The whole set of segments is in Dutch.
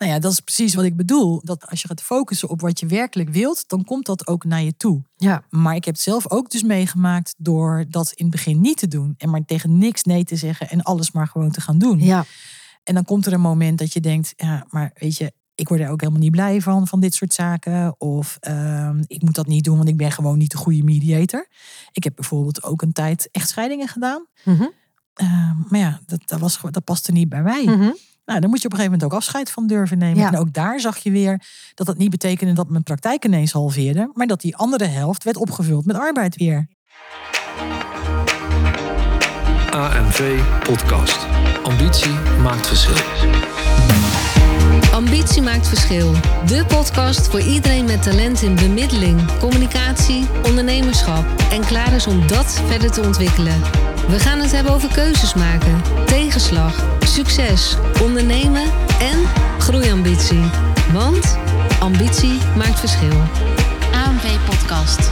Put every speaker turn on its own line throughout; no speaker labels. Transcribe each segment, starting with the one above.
Nou ja, dat is precies wat ik bedoel. Dat als je gaat focussen op wat je werkelijk wilt, dan komt dat ook naar je toe.
Ja.
Maar ik heb het zelf ook dus meegemaakt door dat in het begin niet te doen. En maar tegen niks nee te zeggen en alles maar gewoon te gaan doen.
Ja.
En dan komt er een moment dat je denkt, ja, maar weet je, ik word er ook helemaal niet blij van, van dit soort zaken. Of ehm, ik moet dat niet doen, want ik ben gewoon niet de goede mediator. Ik heb bijvoorbeeld ook een tijd echtscheidingen gedaan.
Mhm.
Ehm, maar ja, dat, dat, was, gewoon- dat paste niet bij mij.
Mhm.
Nou, dan moet je op een gegeven moment ook afscheid van durven nemen.
Ja.
En ook daar zag je weer dat dat niet betekende dat mijn praktijk ineens halveerde. Maar dat die andere helft werd opgevuld met arbeid weer.
AMV Podcast. Ambitie maakt verschil.
Ambitie maakt verschil. De podcast voor iedereen met talent in bemiddeling, communicatie, ondernemerschap en klaar is om dat verder te ontwikkelen. We gaan het hebben over keuzes maken, tegenslag, succes, ondernemen en groeiambitie. Want ambitie maakt verschil.
AMV Podcast.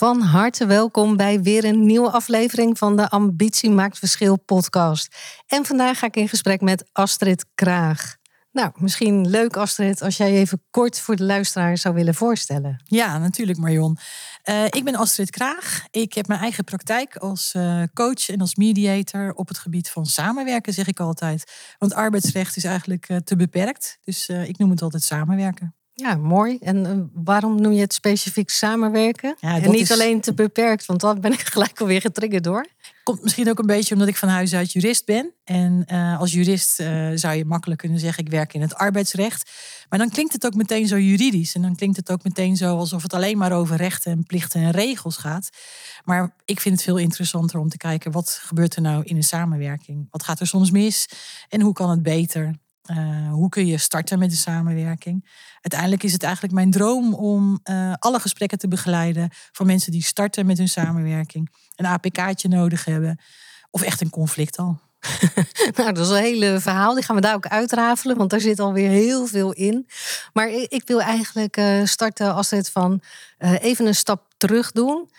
Van harte welkom bij weer een nieuwe aflevering van de Ambitie Maakt Verschil podcast. En vandaag ga ik in gesprek met Astrid Kraag. Nou, misschien leuk Astrid als jij even kort voor de luisteraar zou willen voorstellen.
Ja, natuurlijk Marion. Eh, ik ben Astrid Kraag. Ik heb mijn eigen praktijk als eh, coach en als mediator op het gebied van samenwerken, zeg ik altijd. Want arbeidsrecht is eigenlijk eh, te beperkt. Dus ik noem het altijd samenwerken.
Ja, mooi. En eh, waarom noem je het specifiek samenwerken?
Ja,
en niet
is-
alleen te beperkt, want dan ben ik gelijk alweer getriggerd door.
Komt misschien ook een beetje omdat ik van huis uit jurist ben. En eh, als jurist eh, zou je makkelijk kunnen zeggen: ik werk in het arbeidsrecht. Maar dan klinkt het ook meteen zo juridisch. En dan klinkt het ook meteen zo alsof het alleen maar over rechten en plichten en regels gaat. Maar ik vind het veel interessanter om te kijken: wat gebeurt er nou in een samenwerking? Wat gaat er soms mis? En hoe kan het beter? Eh, hoe kun je starten met de samenwerking? Uiteindelijk is het eigenlijk mijn droom om eh, alle gesprekken te begeleiden van mensen die starten met hun samenwerking, een APK'tje nodig hebben of echt een conflict al.
Nou, dat is een hele verhaal. Die gaan we daar ook uitrafelen, want daar zit alweer heel veel in. Maar ik, wil eigenlijk eh, starten als het van even een stap terug doen.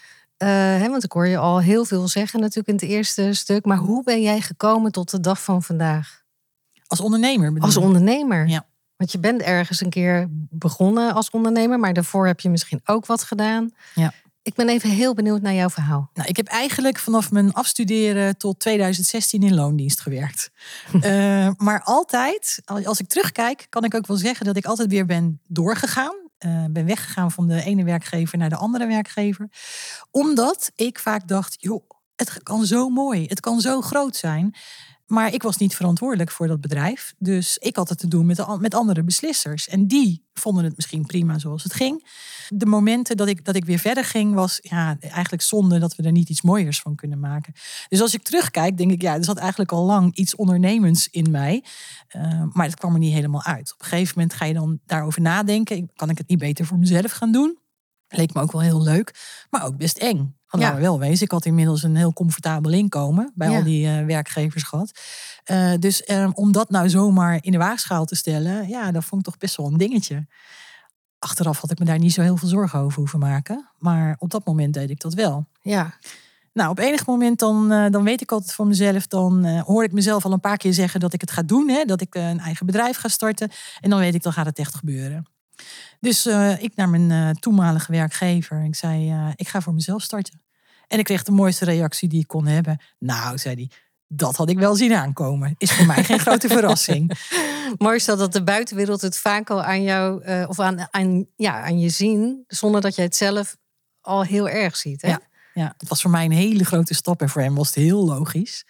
Want ik hoor je al heel veel zeggen natuurlijk in het eerste stuk. Maar hoe ben jij gekomen tot de dag van vandaag?
Als ondernemer
Als ondernemer?
Ja.
Want je bent ergens een keer begonnen als ondernemer, maar daarvoor heb je misschien ook wat gedaan.
Ja.
Ik ben even heel benieuwd naar jouw verhaal.
Nou, ik heb eigenlijk vanaf mijn afstuderen tot 2016 in loondienst gewerkt. Eh, maar altijd, als ik terugkijk, kan ik ook wel zeggen dat ik altijd weer ben doorgegaan. Eh, ben weggegaan van de ene werkgever naar de andere werkgever. Omdat ik vaak dacht, joh, het kan zo mooi, het kan zo groot zijn. Maar ik was niet verantwoordelijk voor dat bedrijf. Dus ik had het te doen met, met andere beslissers. En die vonden het misschien prima zoals het ging. De momenten dat ik, dat ik weer verder ging, was ja, eigenlijk zonde dat we er niet iets mooiers van kunnen maken. Dus als ik terugkijk, denk ik, ja, er zat eigenlijk al lang iets ondernemends in mij. Eh, maar het kwam er niet helemaal uit. Op een gegeven moment ga je dan daarover nadenken. Kan ik het niet beter voor mezelf gaan doen? Leek me ook wel heel leuk, maar ook best eng. Want
Ja.
laten we wel wezen, ik had inmiddels een heel comfortabel inkomen bij
Ja.
al die eh, werkgevers gehad. Eh, dus eh, om dat nou zomaar in de waagschaal te stellen, ja, dat vond ik toch best wel een dingetje. Achteraf had ik me daar niet zo heel veel zorgen over hoeven maken. Maar op dat moment deed ik dat wel.
Ja,
Nou, op enig moment dan, eh, dan weet ik altijd van mezelf, dan hoor ik mezelf al een paar keer zeggen dat ik het ga doen, hè, dat ik een eigen bedrijf ga starten. En dan weet ik, dan gaat het echt gebeuren. Dus eh, ik naar mijn eh, toenmalige werkgever. Ik zei, eh, ik ga voor mezelf starten. En ik kreeg de mooiste reactie die ik kon hebben. Nou, zei hij, dat had ik wel zien aankomen. Is voor mij geen grote verrassing.
Mooi is dat, dat de buitenwereld het vaak al aan jou of aan, aan, ja, aan je zien, zonder dat jij het zelf al heel erg ziet. Hè?
Ja. Ja, het was voor mij een hele grote stap en voor hem was het heel logisch.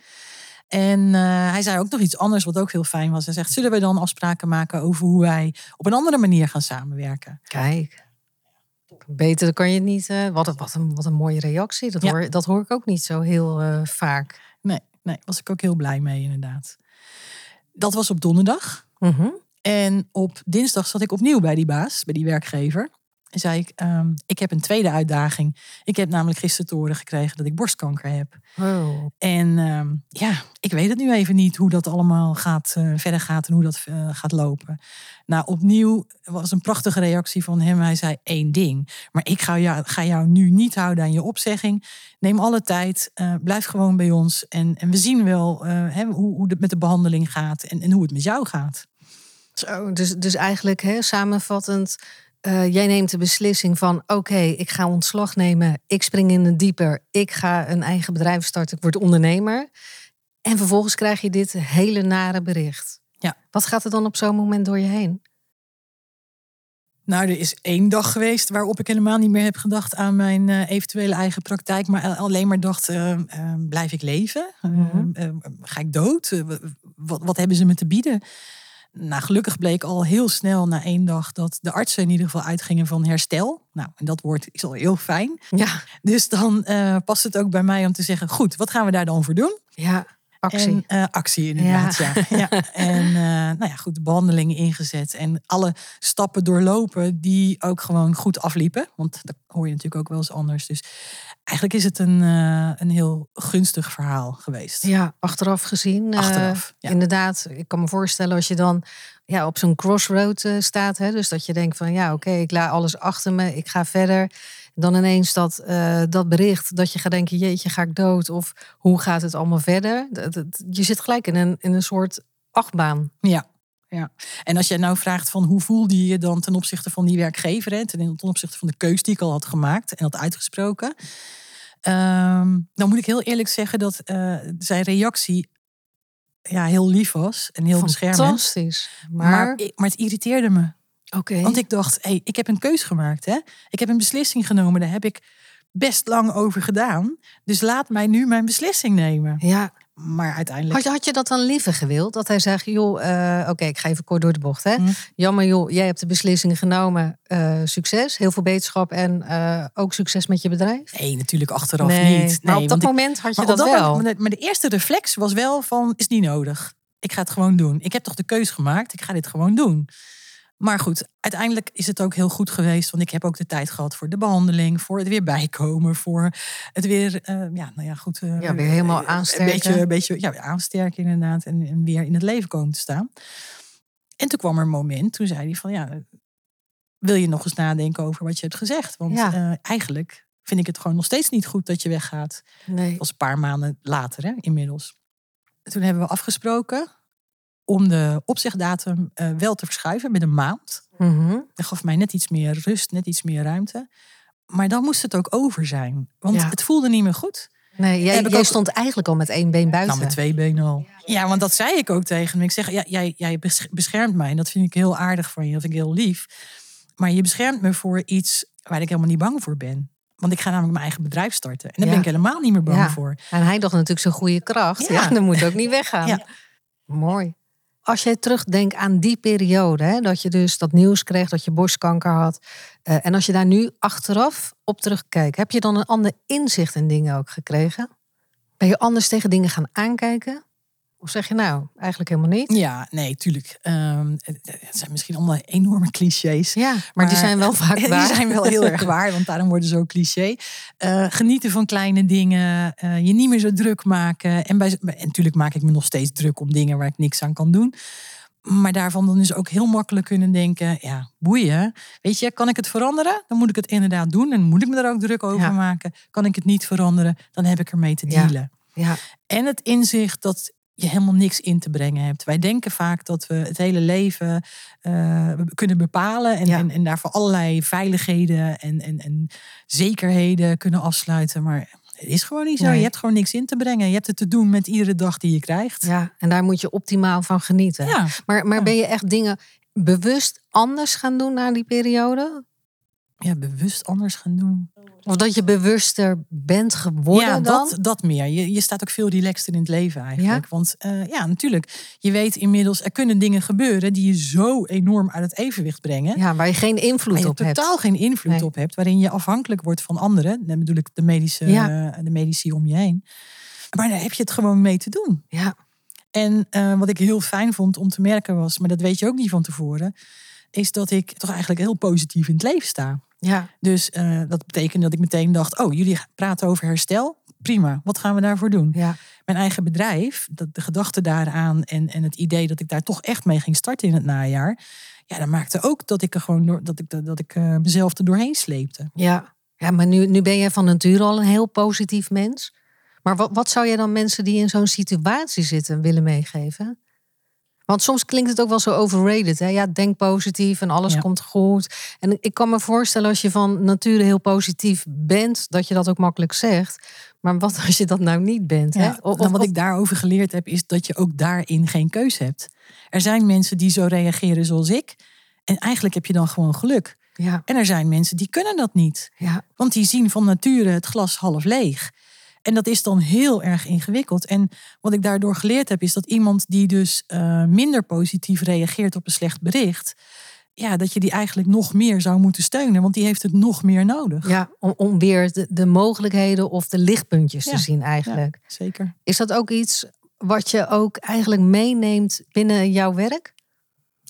En eh, hij zei ook nog iets anders wat ook heel fijn was. Hij zegt, zullen we dan afspraken maken over hoe wij op een andere manier gaan samenwerken?
Kijk, beter kan je het niet. eh, wat, een, wat, een, wat een mooie reactie. Dat,
Ja.
hoor, dat hoor ik ook niet zo heel eh, vaak.
Nee, nee, was ik ook heel blij mee inderdaad. Dat was op donderdag.
Mhm.
En op dinsdag zat ik opnieuw bij die baas, bij die werkgever. Zei ik, ehm, ik heb een tweede uitdaging. Ik heb namelijk gisteren te horen gekregen dat ik borstkanker heb.
Oh.
En ehm, ja, ik weet het nu even niet hoe dat allemaal gaat, eh, verder gaat en hoe dat eh, gaat lopen. Nou, opnieuw was een prachtige reactie van hem. Hij zei één ding. Maar ik ga jou, ga jou nu niet houden aan je opzegging. Neem alle tijd. eh, blijf gewoon bij ons. En, en we zien wel hè, hoe, hoe het met de behandeling gaat en, en hoe het met jou gaat.
Zo, dus, dus eigenlijk hè, samenvattend, eh, jij neemt de beslissing van oké, ik ga ontslag nemen, ik spring in het dieper, ik ga een eigen bedrijf starten, ik word ondernemer. En vervolgens krijg je dit hele nare bericht.
Ja.
Wat gaat er dan op zo'n moment door je heen?
Nou, er is één dag geweest waarop ik helemaal niet meer heb gedacht aan mijn eh, eventuele eigen praktijk. Maar alleen maar dacht, eh, blijf ik leven?
Mhm.
ga ik dood? Wat, wat hebben ze me te bieden? Nou, gelukkig bleek al heel snel na één dag dat de artsen in ieder geval uitgingen van herstel. Nou, en dat woord is al heel fijn.
Ja,
Dus dan eh, past het ook bij mij om te zeggen, goed, wat gaan we daar dan voor doen?
ja actie.
En, eh, actie inderdaad, ja. ja. En eh, nou ja, goed, de behandelingen ingezet. En alle stappen doorlopen die ook gewoon goed afliepen. Want dat hoor je natuurlijk ook wel eens anders. Dus eigenlijk is het een, eh, een heel gunstig verhaal geweest.
Ja, achteraf gezien. eh,
Achteraf, ja.
Inderdaad, ik kan me voorstellen als je dan ja, op zo'n crossroad eh, staat. Hè, dus dat je denkt van ja, oké, ik laat alles achter me, ik ga verder. Dan ineens dat, dat bericht dat je gaat denken, jeetje, ga ik dood? Of hoe gaat het allemaal verder? Dat- dat- je zit gelijk in een, in een soort achtbaan.
Ja. Ja, en als jij nou vraagt van hoe voelde je je dan ten opzichte van die werkgever, ten, ten opzichte van de keus die ik al had gemaakt en had uitgesproken, ehm, dan moet ik heel eerlijk zeggen dat eh, zijn reactie ja, heel lief was en heel beschermend.
Fantastisch.
Maar,
Maar,
het irriteerde me.
oké.
Want ik dacht, hey, ik heb een keus gemaakt. Hè? Ik heb een beslissing genomen. Daar heb ik best lang over gedaan. Dus laat mij nu mijn beslissing nemen.
Ja,
Maar uiteindelijk...
had je, had je dat dan liever gewild? Dat hij zegt, joh, eh, oké, ik ga even kort door de bocht. Hè?
Hm.
Jammer joh, jij hebt de beslissing genomen. Eh, succes, heel veel beterschap en eh, ook succes met je bedrijf.
Nee, natuurlijk achteraf
Nee,
niet.
maar
Nee,
op dat
ik-
moment had je
maar
dat,
dat
wel.
moment- maar de eerste reflex was wel van, is niet nodig. Ik ga het gewoon doen. Ik heb toch de keus gemaakt. Ik ga dit gewoon doen. Maar goed, uiteindelijk is het ook heel goed geweest. Want ik heb ook de tijd gehad voor de behandeling. Voor het weer bijkomen. Voor het weer, eh, ja, nou ja, goed. eh,
Ja, weer helemaal
eh,
aansterken.
Een beetje, een beetje ja, aansterken inderdaad. En, en weer in het leven komen te staan. En toen kwam er een moment, toen zei hij van, ja, wil je nog eens nadenken over wat je hebt gezegd? Want
Ja.
eigenlijk vind ik het gewoon nog steeds niet goed dat je weggaat.
Nee.
Dat was een paar maanden later hè, inmiddels. Toen hebben we afgesproken om de opzegdatum eh, wel te verschuiven met een maand.
Mhm.
Dat gaf mij net iets meer rust, net iets meer ruimte. Maar dan moest het ook over zijn. Want
Ja.
het voelde niet meer goed.
Nee, jij,
ook-
stond eigenlijk al met één been buiten.
Nou, met twee benen al. Ja, want dat zei ik ook tegen hem. Ik zeg, ja, jij, jij bes- beschermt mij. En dat vind ik heel aardig van je. Dat vind ik heel lief. Maar je beschermt me voor iets waar ik helemaal niet bang voor ben. Want ik ga namelijk mijn eigen bedrijf starten. En daar
Ja.
ben ik helemaal niet meer bang
Ja.
voor.
En hij dacht natuurlijk zijn goede kracht. Ja,
Ja.
dat moet ook niet weggaan.
Ja.
Mooi. Als jij terugdenkt aan die periode, hè, dat je dus dat nieuws kreeg dat je borstkanker had. eh, en als je daar nu achteraf op terugkijkt, heb je dan een ander inzicht in dingen ook gekregen? Ben je anders tegen dingen gaan aankijken? Of zeg je nou, eigenlijk helemaal niet?
Ja, nee, tuurlijk. Ehm, het, zijn misschien allemaal enorme clichés.
Ja, maar, die zijn wel vaak
Die
waar.
zijn wel heel erg waar, want daarom worden ze ook cliché. Eh, genieten van kleine dingen, eh, je niet meer zo druk maken. En, bij, en natuurlijk maak ik me nog steeds druk om dingen waar ik niks aan kan doen. Maar daarvan dan dus ook heel makkelijk kunnen denken, ja, boeien. Weet je, kan ik het veranderen? Dan moet ik het inderdaad doen. En moet ik me er ook druk over
Ja.
maken. Kan ik het niet veranderen? Dan heb ik ermee te
Ja.
dealen.
Ja,
En het inzicht dat je helemaal niks in te brengen hebt. Wij denken vaak dat we het hele leven eh, kunnen bepalen. En,
Ja.
en, en daarvoor allerlei veiligheden en, en, en zekerheden kunnen afsluiten. Maar het is gewoon niet zo.
Nee.
Je hebt gewoon niks in te brengen. Je hebt het te doen met iedere dag die je krijgt.
ja, en daar moet je optimaal van genieten.
Ja.
Maar, maar
Ja.
ben je echt dingen bewust anders gaan doen na die periode?
Ja, bewust anders gaan doen.
Of dat je bewuster bent geworden
ja,
dan?
dat, dat meer. Je, je staat ook veel relaxter in het leven eigenlijk. Want eh, ja, natuurlijk. Je weet inmiddels, er kunnen dingen gebeuren die je zo enorm uit het evenwicht brengen.
Ja, waar je geen invloed
je
op hebt.
totaal geen invloed
Nee.
op hebt, waarin je afhankelijk wordt van anderen. Dan bedoel ik de, medische,
Ja.
de medici om je heen. Maar daar heb je het gewoon mee te doen.
Ja,
En eh, wat ik heel fijn vond om te merken was, maar dat weet je ook niet van tevoren, is dat ik toch eigenlijk heel positief in het leven sta.
Ja,
Dus eh, dat betekende dat ik meteen dacht, oh, jullie praten over herstel. Prima, wat gaan we daarvoor doen?
ja,
Mijn eigen bedrijf, dat, de gedachte daaraan en, en het idee dat ik daar toch echt mee ging starten in het najaar. Ja, dat maakte ook dat ik er gewoon door, dat ik, dat ik eh, mezelf er doorheen sleepte.
ja. Ja, maar nu, nu ben jij van nature al een heel positief mens. Maar wat, wat zou jij dan mensen die in zo'n situatie zitten willen meegeven? Want soms klinkt het ook wel zo overrated. Hè? Ja, denk positief en alles
Ja.
komt goed. En ik kan me voorstellen als je van nature heel positief bent, dat je dat ook makkelijk zegt. Maar wat als je dat nou niet bent? Hè?
Ja,
Of-
nou,
of-
wat ik daarover geleerd heb, is dat je ook daarin geen keus hebt. Er zijn mensen die zo reageren zoals ik. En eigenlijk heb je dan gewoon geluk.
ja,
En er zijn mensen die kunnen dat niet.
ja,
Want die zien van nature het glas half leeg. En dat is dan heel erg ingewikkeld. En wat ik daardoor geleerd heb, is dat iemand die dus eh, minder positief reageert op een slecht bericht. Ja, dat je die eigenlijk nog meer zou moeten steunen. Want die heeft het nog meer nodig.
ja, om, om weer de, de mogelijkheden of de lichtpuntjes
Ja,
te zien eigenlijk.
Zeker.
Is dat ook iets wat je ook eigenlijk meeneemt binnen jouw werk?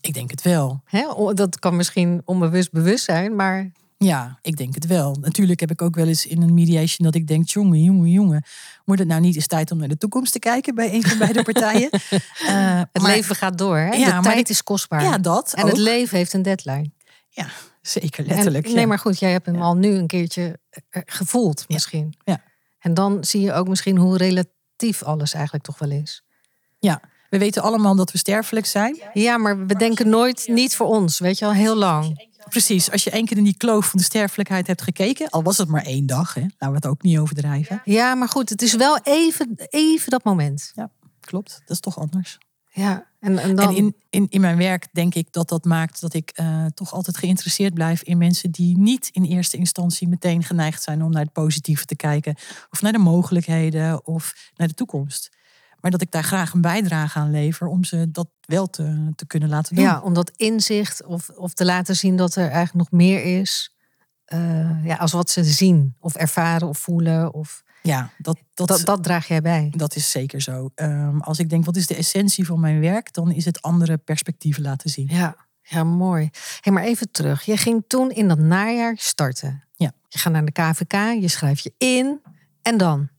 Ik denk het wel.
Hè? Dat kan misschien onbewust bewust zijn, maar
Ja, ik denk het wel. Natuurlijk heb ik ook wel eens in een mediation dat ik denk, jongen, jongen, jongen, wordt het nou niet eens tijd om naar de toekomst te kijken bij een van beide partijen? Eh,
het
maar-
leven gaat door. Hè?
Ja,
de
maar
tijd is kostbaar.
Ja, dat.
en het leven heeft een deadline.
Ja, zeker,
En-
letterlijk.
nee,
ja.
maar goed, jij hebt hem
Ja.
al nu een keertje eh, gevoeld misschien.
Ja.
En dan zie je ook misschien hoe relatief alles eigenlijk toch wel is.
Ja, we weten allemaal dat we sterfelijk zijn.
Ja, maar we denken nooit niet voor ons, weet je al, heel lang.
Precies, als je één keer in die kloof van de sterfelijkheid hebt gekeken, al was het maar één dag, hè, laten we het ook niet overdrijven.
Ja, maar goed, het is wel even, even dat moment.
Klopt, dat is toch anders.
Ja, en, en dan...
En in, in, in mijn werk denk ik dat dat maakt dat ik eh, toch altijd geïnteresseerd blijf in mensen die niet in eerste instantie meteen geneigd zijn om naar het positieve te kijken. Of naar de mogelijkheden of naar de toekomst. Maar dat ik daar graag een bijdrage aan lever om ze dat wel te, te kunnen laten doen.
Ja, om dat inzicht of, of te laten zien dat er eigenlijk nog meer is. eh, ja, als wat ze zien of ervaren of voelen. Of,
Ja, dat, dat,
dat, dat draag jij bij.
Dat is zeker zo. Ehm, als ik denk, wat is de essentie van mijn werk? Dan is het andere perspectieven laten zien.
Ja, ja mooi. Hey, maar even terug. Je ging toen in dat najaar starten.
Ja.
Je gaat naar de KVK, je schrijft je in. En dan?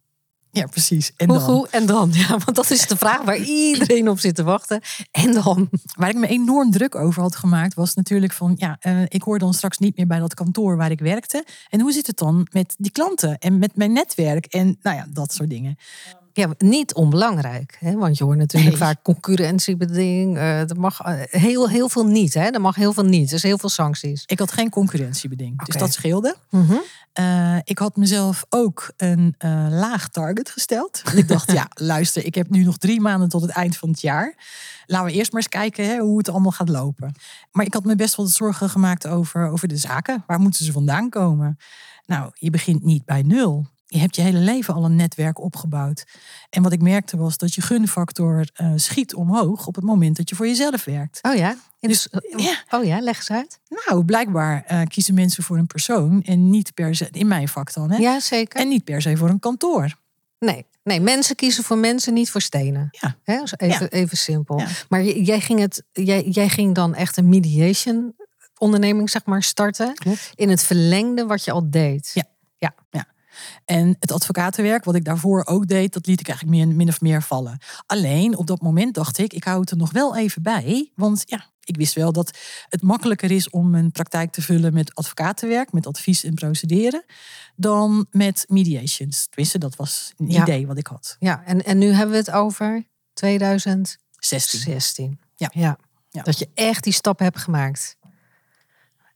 Ja, precies. En
Hoe,
dan,
hoe en dan? Ja, want dat is de vraag waar iedereen op zit te wachten. En dan?
waar ik me enorm druk over had gemaakt, was natuurlijk van, ja, eh, ik hoor dan straks niet meer bij dat kantoor waar ik werkte. En hoe zit het dan met die klanten en met mijn netwerk en nou ja, dat soort dingen.
Ja, niet onbelangrijk. Hè? Want je hoort natuurlijk
Nee.
vaak concurrentiebeding. eh er mag eh, heel, heel veel niet. Hè? Er mag heel veel niet. Dus heel veel sancties.
Ik had geen concurrentiebeding, dus dat scheelde.
Mhm.
Eh, ik had mezelf ook een laag target gesteld. Ik dacht, ja, luister, ik heb nu nog drie maanden tot het eind van het jaar. Laten we eerst maar eens kijken hè, hoe het allemaal gaat lopen. Maar ik had me best wel zorgen gemaakt over, over de zaken. Waar moeten ze vandaan komen? Nou, je begint niet bij nul. Je hebt je hele leven al een netwerk opgebouwd. En wat ik merkte was dat je gunfactor eh, schiet omhoog op het moment dat je voor jezelf werkt.
Oh ja? In
Dus, ja.
Oh ja, leg eens uit.
Nou, blijkbaar eh, kiezen mensen voor een persoon en niet per se, in mijn vak dan, hè?
Ja, zeker.
En niet per se voor een kantoor.
Nee, nee, mensen kiezen voor mensen, niet voor stenen.
Ja.
Hè? Dus even, even simpel.
Ja.
Maar jij ging, het, jij, jij ging dan echt een mediation onderneming zeg maar, starten.
Klopt.
In het verlengde wat je al deed.
Ja. En het advocatenwerk, wat ik daarvoor ook deed, dat liet ik eigenlijk meer, min of meer vallen. Alleen op dat moment dacht ik, ik hou het er nog wel even bij. Want ja, ik wist wel dat het makkelijker is om mijn praktijk te vullen met advocatenwerk, met advies en procederen, dan met mediations. Tenminste, dat was een
Ja.
idee wat ik had.
Ja, en, en nu hebben we het over 2016.
16. Ja.
Ja.
Ja.
Dat je echt die stap hebt gemaakt.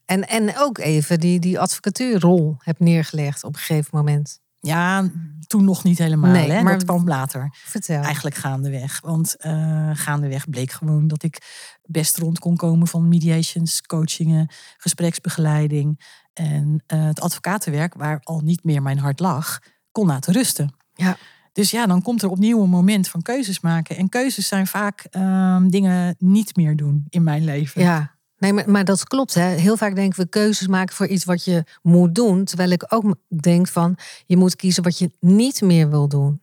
En, en ook even die, die advocatuurrol hebt neergelegd op een gegeven moment.
Ja, toen nog niet helemaal.
Nee,
hè?
maar-
Dat kwam later.
Vertel.
Eigenlijk gaandeweg. Want eh, gaandeweg bleek gewoon dat ik best rond kon komen van mediations, coachingen, gespreksbegeleiding. En eh, het advocatenwerk, waar al niet meer mijn hart lag, kon laten rusten.
Ja.
Dus ja, dan komt er opnieuw een moment van keuzes maken. En keuzes zijn vaak ehm, dingen niet meer doen in mijn leven.
Ja, nee, maar, maar dat klopt. Hè. Heel vaak denken we keuzes maken voor iets wat je moet doen. Terwijl ik ook denk van, je moet kiezen wat je niet meer wil doen.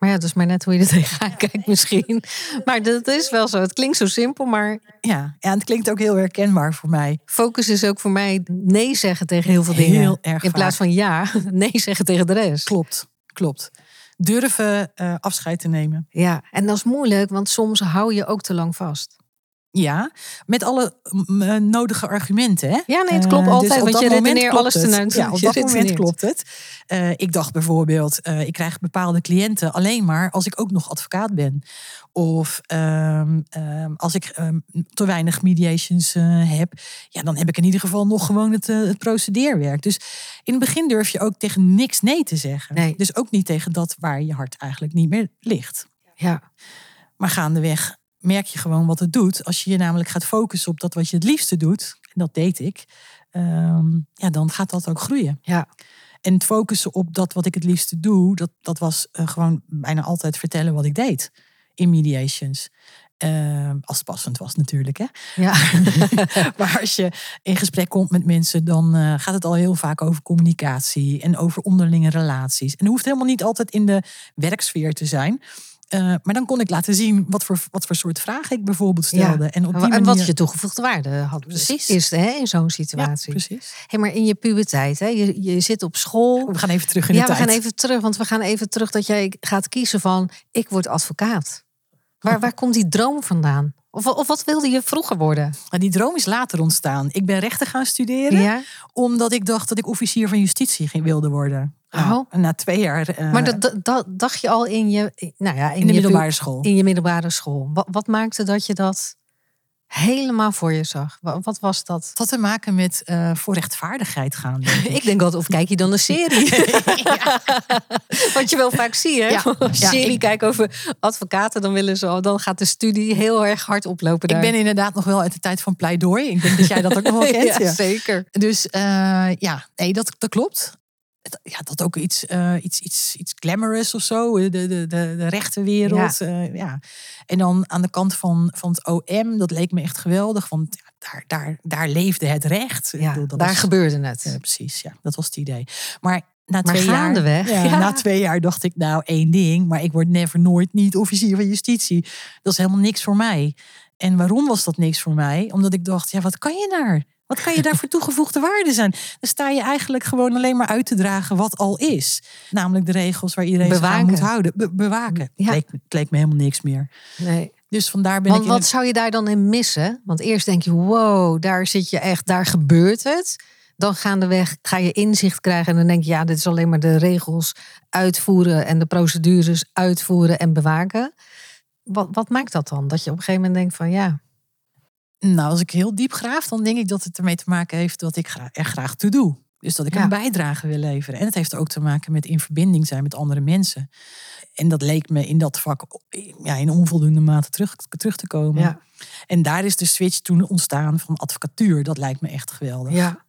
Maar ja, dat is maar net hoe je er tegenaan kijkt misschien. Maar dat is wel zo. Het klinkt zo simpel, maar
Ja, ja en het klinkt ook heel herkenbaar voor mij.
focus is ook voor mij nee zeggen tegen heel veel dingen.
Heel erg
In plaats van ja, nee zeggen tegen de rest.
Klopt, klopt. Durven eh, afscheid te nemen.
Ja, en dat is moeilijk, want soms hou je ook te lang vast.
Ja, met alle nodige argumenten. Hè?
Ja, nee, het klopt
Eh,
altijd,
op
want je redeneert alles
het.
ten uit-
Ja, op dat moment klopt het. Eh, ik dacht bijvoorbeeld, eh, ik krijg bepaalde cliënten alleen maar als ik ook nog advocaat ben. Of ehm, ehm, als ik ehm, te weinig mediations heb, ja, dan heb ik in ieder geval nog gewoon het, het procedeerwerk. Dus in het begin durf je ook tegen niks nee te zeggen.
Nee.
Dus ook niet tegen dat waar je hart eigenlijk niet meer ligt.
Ja,
Maar gaandeweg merk je gewoon wat het doet. Als je je namelijk gaat focussen op dat wat je het liefste doet, en dat deed ik, ehm, ja, dan gaat dat ook groeien.
ja,
En het focussen op dat wat ik het liefste doe, dat, dat was eh, gewoon bijna altijd vertellen wat ik deed in mediations. Ehm, als het passend was natuurlijk. Hè?
ja.
maar als je in gesprek komt met mensen, dan eh, gaat het al heel vaak over communicatie en over onderlinge relaties. En het hoeft helemaal niet altijd in de werksfeer te zijn. Eh, maar dan kon ik laten zien wat voor, wat voor soort vragen ik bijvoorbeeld stelde. En op die
en
manier...
wat je toegevoegde waarde had.
Precies.
Is hè, in zo'n
ja,
situatie.
precies.
hey, maar in je puberteit, hè, je, je zit op school.
We gaan even terug in
Ja,
de
we
tijd.
gaan even terug, want we gaan even terug dat jij gaat kiezen van ik word advocaat. Waar, waar komt die droom vandaan? Of, of wat wilde je vroeger worden?
Die droom is later ontstaan. Ik ben rechten gaan studeren,
Ja?
omdat ik dacht dat ik officier van justitie wilde worden.
Oh.
Nou, na twee jaar eh,
Maar dat, dat, dat dacht je al in je, nou ja, in,
in de middelbare school.
in je middelbare school. Wat, wat maakte dat je dat helemaal voor je zag? Wat, wat was dat?
Het had te maken met eh, voor rechtvaardigheid gaan. denk ik.
Ik denk altijd, of kijk je dan een serie? Wat je wel vaak ziet, hè?
Ja.
Als
Ja,
serie
ik-
kijkt over advocaten, dan willen ze, dan gaat de studie heel erg hard oplopen.
Ik
daar.
ben inderdaad nog wel uit de tijd van pleidooi. Ik denk dat jij dat ook nog wel kent.
zeker.
Dus eh, ja, nee, dat, dat klopt. Ja, dat ook iets, eh, iets, iets, iets glamorous of zo. De, de, de, de rechtenwereld. Ja. ja. En dan aan de kant van, van het OM, dat leek me echt geweldig. Want ja, daar, daar, daar leefde het recht.
Ja,
bedoel, dat
daar
was-
gebeurde het.
Ja, precies, ja, dat was het idee. Maar na
Maar
twee jaar,
gaandeweg,
ja,
ja.
na twee jaar dacht ik nou één ding, maar ik word never nooit niet officier van justitie. Dat is helemaal niks voor mij. En waarom was dat niks voor mij? Omdat ik dacht, ja, wat kan je daar? Wat kan je daar voor toegevoegde waarde zijn? Dan sta je eigenlijk gewoon alleen maar uit te dragen wat al is. Namelijk de regels waar iedereen zich aan moet houden. Be- bewaken.
Ja.
Het, leek, me- het leek me helemaal niks meer.
Nee.
Dus vandaar ben
Want
ik
wat
het-
zou je daar dan in missen? Want eerst denk je, wow, daar zit je echt, daar gebeurt het. Dan gaandeweg ga je inzicht krijgen en dan denk je, ja, dit is alleen maar de regels uitvoeren en de procedures uitvoeren en bewaken. Wat, wat maakt dat dan? Dat je op een gegeven moment denkt van, ja,
Nou, als ik heel diep graaf, dan denk ik dat het ermee te maken heeft dat ik er graag toe doe. Dus dat ik
Ja.
een bijdrage wil leveren. En het heeft ook te maken met in verbinding zijn met andere mensen. En dat leek me in dat vak ja, in onvoldoende mate terug, terug te komen.
Ja.
En daar is de switch toen ontstaan van advocatuur. Dat lijkt me echt geweldig.
ja.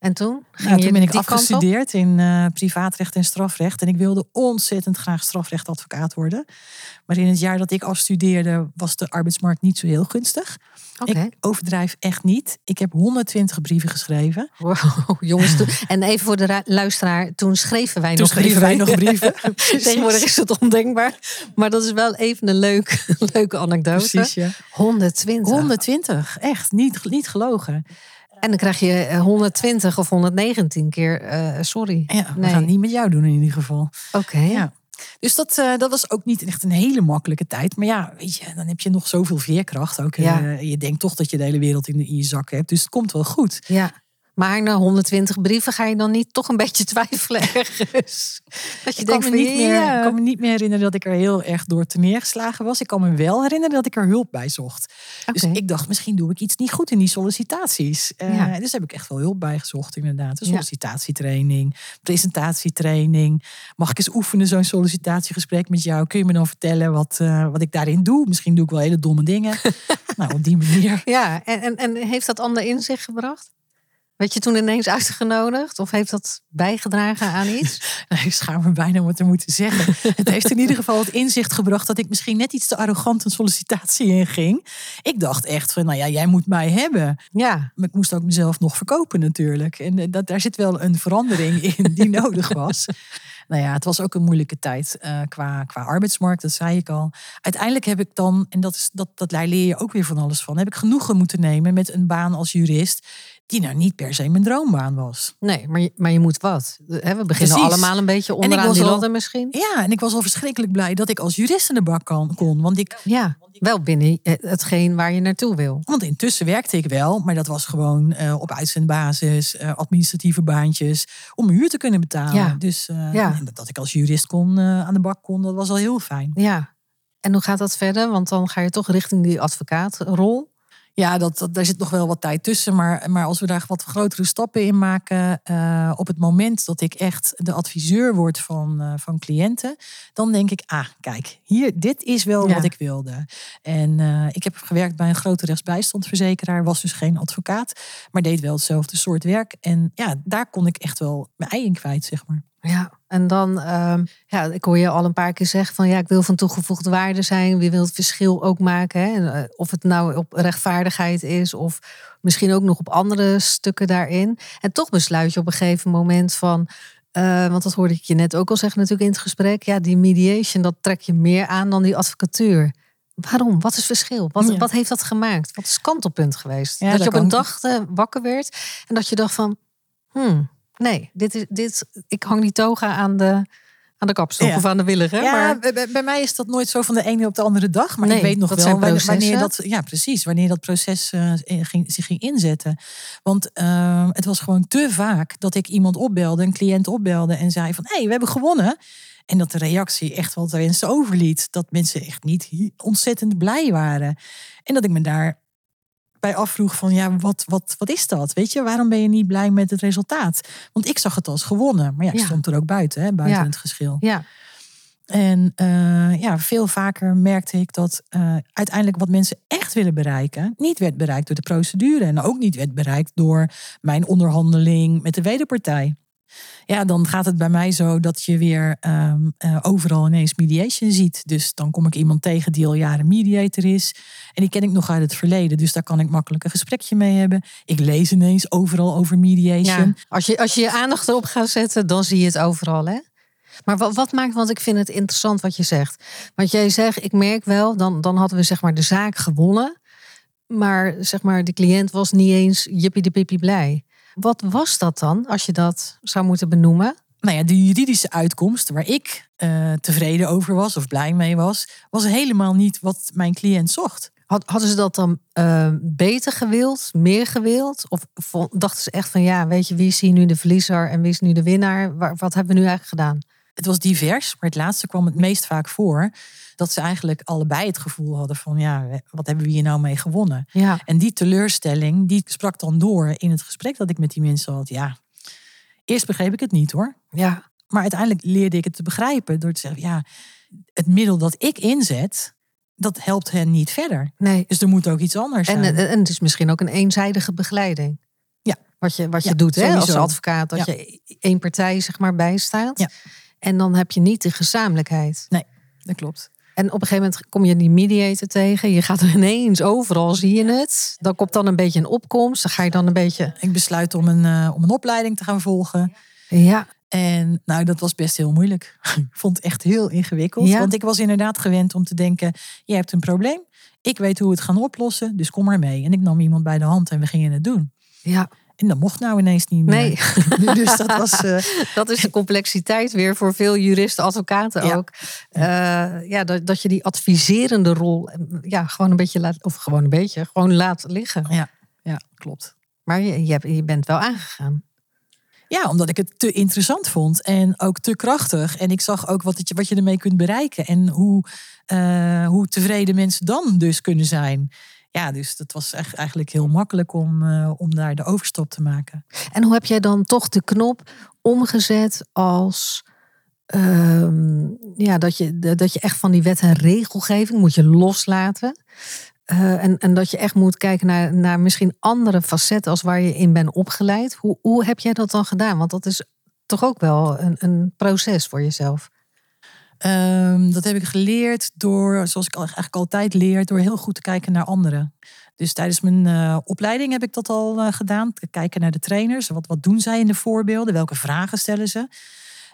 En toen? Ging
Nou, toen ben ik afgestudeerd in eh, privaatrecht en strafrecht. En ik wilde ontzettend graag strafrechtadvocaat worden. Maar in het jaar dat ik afstudeerde was de arbeidsmarkt niet zo heel gunstig. Ik overdrijf echt niet. Ik heb 120 brieven geschreven.
Wow, jongens. toen- En even voor de ra- luisteraar, toen schreven wij
Toen
nog
schreven wij nog brieven.
Tegenwoordig is het ondenkbaar. Maar dat is wel even een leuk, leuke anekdote.
Precies, ja.
120.
120, echt, niet, niet gelogen.
En dan krijg je eh, 120 of 119 keer eh, sorry.
Ja, we
Nee.
gaan het niet met jou doen in ieder geval.
Oké.
Ja. Dus dat, eh, dat was ook niet echt een hele makkelijke tijd. Maar ja, weet je, dan heb je nog zoveel veerkracht. Ook, eh, je denkt toch dat je de hele wereld in, in je zak hebt. Dus het komt wel goed.
Ja. Maar na 120 brieven ga je dan niet toch een beetje twijfelen ergens? Dat je
Ik kan,
denkt
me
van,
niet meer,
ja.
ik kan me niet meer herinneren dat ik er heel erg door te neergeslagen was. Ik kan me wel herinneren dat ik er hulp bij zocht. Dus ik dacht, misschien doe ik iets niet goed in die sollicitaties. Eh. Dus heb ik echt wel hulp bij gezocht, inderdaad. Een sollicitatietraining, presentatietraining. Mag ik eens oefenen, zo'n sollicitatiegesprek met jou? Kun je me dan vertellen wat, eh, wat ik daarin doe? Misschien doe ik wel hele domme dingen. nou, op die manier.
Ja, en, en, en heeft dat ander in zich gebracht? Werd je toen ineens uitgenodigd? Of heeft dat bijgedragen aan iets?
Nou, ik schaam me bijna om het te moeten zeggen. Het heeft in ieder geval het inzicht gebracht dat ik misschien net iets te arrogant een sollicitatie inging. Ik dacht echt van, nou ja, jij moet mij hebben.
Ja.
Maar ik moest ook mezelf nog verkopen natuurlijk. En eh, dat, daar zit wel een verandering in die nodig was. Nou ja, het was ook een moeilijke tijd eh, qua, qua arbeidsmarkt, dat zei ik al. Uiteindelijk heb ik dan, en dat, is, dat, dat leer je ook weer van alles van, heb ik genoegen moeten nemen met een baan als jurist, die nou niet per se mijn droombaan was.
Nee, maar je, maar je moet wat. We beginnen
Precies.
allemaal een beetje onderaan die ladder misschien.
Ja, en ik was al verschrikkelijk blij dat ik als jurist in de bak kan, kon. Want, ik,
Ja, wel binnen eh, hetgeen waar je naartoe wil.
want intussen werkte ik wel, maar dat was gewoon eh, op uitzendbasis, eh, administratieve baantjes, om huur te kunnen betalen.
Ja.
Dus
Ja.
dat, ik als jurist kon, aan de bak kon, dat was al heel fijn.
Ja. En hoe gaat dat verder? Want dan ga je toch richting die advocaatrol.
Ja, dat, dat, daar zit nog wel wat tijd tussen. Maar, maar als we daar wat grotere stappen in maken. eh, op het moment dat ik echt de adviseur word van, eh, van cliënten. Dan denk ik, ah, kijk, hier, dit is wel
Ja.
wat ik wilde. En eh, ik heb gewerkt bij een grote rechtsbijstandverzekeraar. Was dus geen advocaat. Maar deed wel hetzelfde soort werk. En ja, daar kon ik echt wel mijn ei in kwijt, zeg maar.
Ja, en dan, ehm, ja, ik hoor je al een paar keer zeggen van ja, ik wil van toegevoegde waarde zijn. Wie wil het verschil ook maken? Hè? Eh, Of het nou op rechtvaardigheid is of misschien ook nog op andere stukken daarin. En toch besluit je op een gegeven moment van, eh, want dat hoorde ik je net ook al zeggen natuurlijk in het gesprek. Ja, die mediation, dat trek je meer aan dan die advocatuur. Waarom? Wat is het verschil? Wat,
Ja.
wat heeft dat gemaakt? Wat is het kantelpunt geweest?
Ja,
dat je op een dag eh, wakker werd en dat je dacht van, hmm, nee, dit is, dit, ik hang die toga aan de, aan de kapstok
Ja.
of aan de willig. Hè?
Ja,
maar,
bij, bij- mij is dat nooit zo van de ene op de andere dag. Maar
Nee,
ik weet nog
dat
wel wanneer, wanneer dat, ja, precies, wanneer dat proces eh, in- ging, zich ging inzetten. Want eh, het was gewoon te vaak dat ik iemand opbelde, een cliënt opbelde en zei van hé, hey, we hebben gewonnen. En dat de reactie echt wel te wensen overliet. Dat mensen echt niet ontzettend blij waren. En dat ik me daar bij afvroeg van ja, wat, wat, wat is dat? Weet je, waarom ben je niet blij met het resultaat? Want ik zag het als gewonnen. Maar ja, ik
Ja.
stond er ook buiten, hè, buiten
Ja.
het geschil.
ja,
En eh, ja, veel vaker merkte ik dat eh, uiteindelijk wat mensen echt willen bereiken, niet werd bereikt door de procedure. En ook niet werd bereikt door mijn onderhandeling met de wederpartij. Ja, dan gaat het bij mij zo dat je weer ehm, eh, overal ineens mediation ziet. Dus dan kom ik iemand tegen die al jaren mediator is. En die ken ik nog uit het verleden. Dus daar kan ik makkelijk een gesprekje mee hebben. Ik lees ineens overal over mediation.
Als, je, als je je aandacht erop gaat zetten, dan zie je het overal. Hè? Maar wat, wat maakt, want ik vind het interessant wat je zegt. Want jij zegt, ik merk wel, dan, dan hadden we zeg maar de zaak gewonnen. Maar zeg maar, de cliënt was niet eens jippie de pippie blij. Wat was dat dan, als je dat zou moeten benoemen?
nou ja, de juridische uitkomst waar ik eh, tevreden over was of blij mee was, was helemaal niet wat mijn cliënt zocht.
Had, hadden ze dat dan eh, beter gewild, meer gewild? Of dachten ze echt van ja, weet je, wie is hier nu de verliezer en wie is nu de winnaar? Wat hebben we nu eigenlijk gedaan?
Het was divers, maar het laatste kwam het meest vaak voor dat ze eigenlijk allebei het gevoel hadden van ja, wat hebben we hier nou mee gewonnen?
Ja,
En die teleurstelling, die sprak dan door in het gesprek dat ik met die mensen had. Ja, eerst begreep ik het niet hoor.
ja,
Maar uiteindelijk leerde ik het te begrijpen door te zeggen, ja, het middel dat ik inzet, dat helpt hen niet verder.
nee.
Dus er moet ook iets anders
En,
zijn.
en het is misschien ook een eenzijdige begeleiding.
Ja.
Wat je, wat je
Ja,
doet hè, als advocaat, dat
Ja.
je één partij zeg maar bijstaat.
Ja.
En dan heb je niet de gezamenlijkheid.
dat klopt.
En op een gegeven moment kom je die mediator tegen. Je gaat er ineens overal, zie je het. Dan komt dan een beetje een opkomst. Dan ga je dan een beetje...
Ik besluit om een, eh, om een opleiding te gaan volgen.
Ja,
En nou, dat was best heel moeilijk. Ik vond het echt heel ingewikkeld.
Ja.
Want ik was inderdaad gewend om te denken: je hebt een probleem. Ik weet hoe we het gaan oplossen, dus kom maar mee. En ik nam iemand bij de hand en we gingen het doen.
ja.
En dat mocht nou ineens niet meer.
Nee,
dus dat was. eh,
dat is de complexiteit weer voor veel juristen, advocaten
Ja.
ook. Eh, ja, dat, dat je die adviserende rol eh, ja, gewoon een beetje laat... Of gewoon een beetje, gewoon laat liggen.
ja, ja, klopt.
Maar je, je, hebt- je bent wel aangegaan.
Ja, omdat ik het te interessant vond en ook te krachtig. En ik zag ook wat, het, je- wat je ermee kunt bereiken en hoe, hoe tevreden mensen dan dus kunnen zijn. Ja, dus dat was echt eigenlijk heel makkelijk om, eh, om daar de overstap te maken.
En hoe heb jij dan toch de knop omgezet als... ehm, ja, dat je, dat je echt van die wet en regelgeving moet je loslaten. Eh, en, en dat je echt moet kijken naar, naar misschien andere facetten als waar je in bent opgeleid. Hoe, hoe heb jij dat dan gedaan? Want dat is toch ook wel een, een proces voor jezelf.
Ehm, dat heb ik geleerd door, zoals ik eigenlijk altijd leer, door heel goed te kijken naar anderen. Dus tijdens mijn eh, opleiding heb ik dat al eh, gedaan. Kijken naar de trainers. Wat, wat doen zij in de voorbeelden? Welke vragen stellen ze?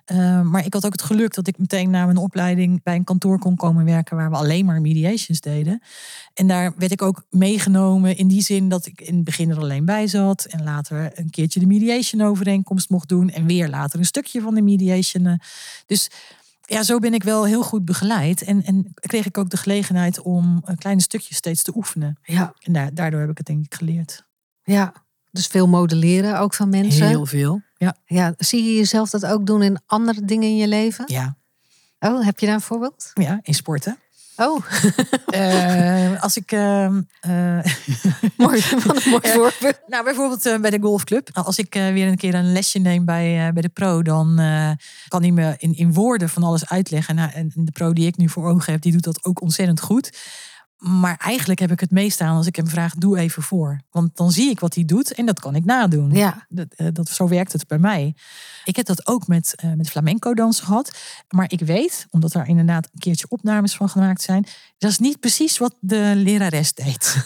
Eh, maar ik had ook het geluk dat ik meteen na mijn opleiding bij een kantoor kon komen werken waar we alleen maar mediations deden. En daar werd ik ook meegenomen in die zin dat ik in het begin er alleen bij zat en later een keertje de mediation overeenkomst mocht doen en weer later een stukje van de mediation. Dus ja, zo ben ik wel heel goed begeleid en, en kreeg ik ook de gelegenheid om een kleine stukjes steeds te oefenen.
Ja,
En daar, daardoor heb ik het denk ik geleerd.
ja. Dus veel modelleren ook van mensen.
Heel veel. Ja.
Ja, zie je jezelf dat ook doen in andere dingen in je leven?
Ja,
Oh, heb je daar een voorbeeld?
ja in sporten.
Oh,
Eh, als ik. ehm, eh,
mooi. Wat een mooi
Ja.
voorbeeld.
nou, bijvoorbeeld eh, bij de golfclub. Als ik eh, weer een keer een lesje neem bij, bij de pro, dan kan hij me in, in woorden van alles uitleggen. Nou, en de pro die ik nu voor ogen heb, die doet dat ook ontzettend goed. Maar eigenlijk heb ik het meest aan als ik hem vraag: doe even voor. Want dan zie ik wat hij doet en dat kan ik nadoen.
Ja,
Dat, eh, dat, zo werkt het bij mij. Ik heb dat ook met, eh, met flamenco dansen gehad. Maar ik weet, omdat er inderdaad een keertje opnames van gemaakt zijn. Dat is niet precies wat de lerares deed.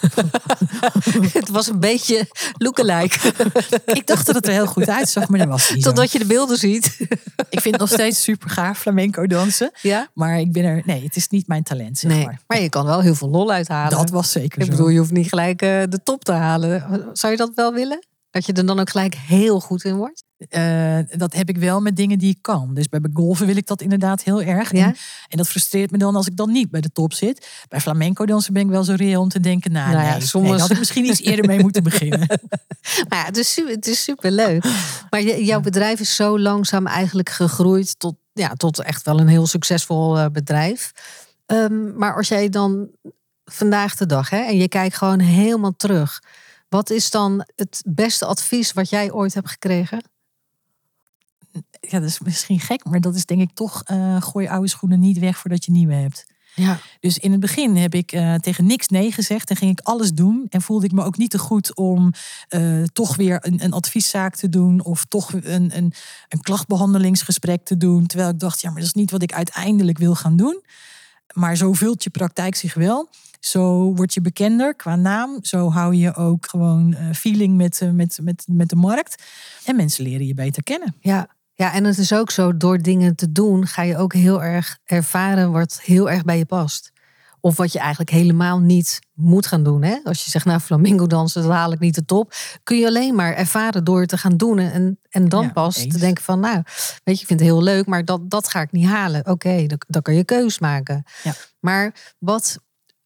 het was een beetje lookalike.
ik dacht dat het er heel goed uitzag, maar dat was niet.
Totdat je de beelden ziet.
Ik vind het nog steeds super gaaf flamenco dansen.
Ja?
Maar ik ben er... Nee, het is niet mijn talent, zeg
Nee,
maar.
maar je kan wel heel veel lol uithalen.
Dat was zeker
Ik
zo.
bedoel, je hoeft niet gelijk eh, de top te halen. Zou je dat wel willen? Dat je er dan ook gelijk heel goed in wordt?
Eh, dat heb ik wel met dingen die ik kan. Dus bij golven wil ik dat inderdaad heel erg.
Ja?
En, en dat frustreert me dan als ik dan niet bij de top zit. Bij flamenco dansen ben ik wel zo reëel om te denken... Nou,
Nou ja,
nee,
soms-
nee, had ik misschien iets eerder mee moeten beginnen.
Maar ja, het is, het is superleuk. Maar jouw bedrijf is zo langzaam eigenlijk gegroeid tot, ja, tot echt wel een heel succesvol eh, bedrijf. Ehm, maar als jij dan vandaag de dag hè, en je kijkt gewoon helemaal terug. Wat is dan het beste advies wat jij ooit hebt gekregen?
Ja, dat is misschien gek, maar dat is denk ik toch... eh, gooi oude schoenen niet weg voordat je nieuwe hebt.
Ja,
Dus in het begin heb ik eh, tegen niks nee gezegd en ging ik alles doen. En voelde ik me ook niet te goed om eh, toch weer een, een advieszaak te doen. Of toch een, een, een klachtbehandelingsgesprek te doen. Terwijl ik dacht, ja, maar dat is niet wat ik uiteindelijk wil gaan doen. Maar zo vult je praktijk zich wel. Zo word je bekender qua naam. Zo hou je ook gewoon eh, feeling met, eh, met, met, met de markt. En mensen leren je beter kennen.
ja. ja, en het is ook zo, door dingen te doen ga je ook heel erg ervaren wat heel erg bij je past. Of wat je eigenlijk helemaal niet moet gaan doen. Hè? Als je zegt, nou, flamingo dansen, dat haal ik niet de top. Kun je alleen maar ervaren door te gaan doen. En, en dan
Ja,
pas
eens.
te denken van, nou, weet je, ik vind het heel leuk, maar dat, dat ga ik niet halen. Oké, dan, dan kan je keus maken.
Ja.
Maar wat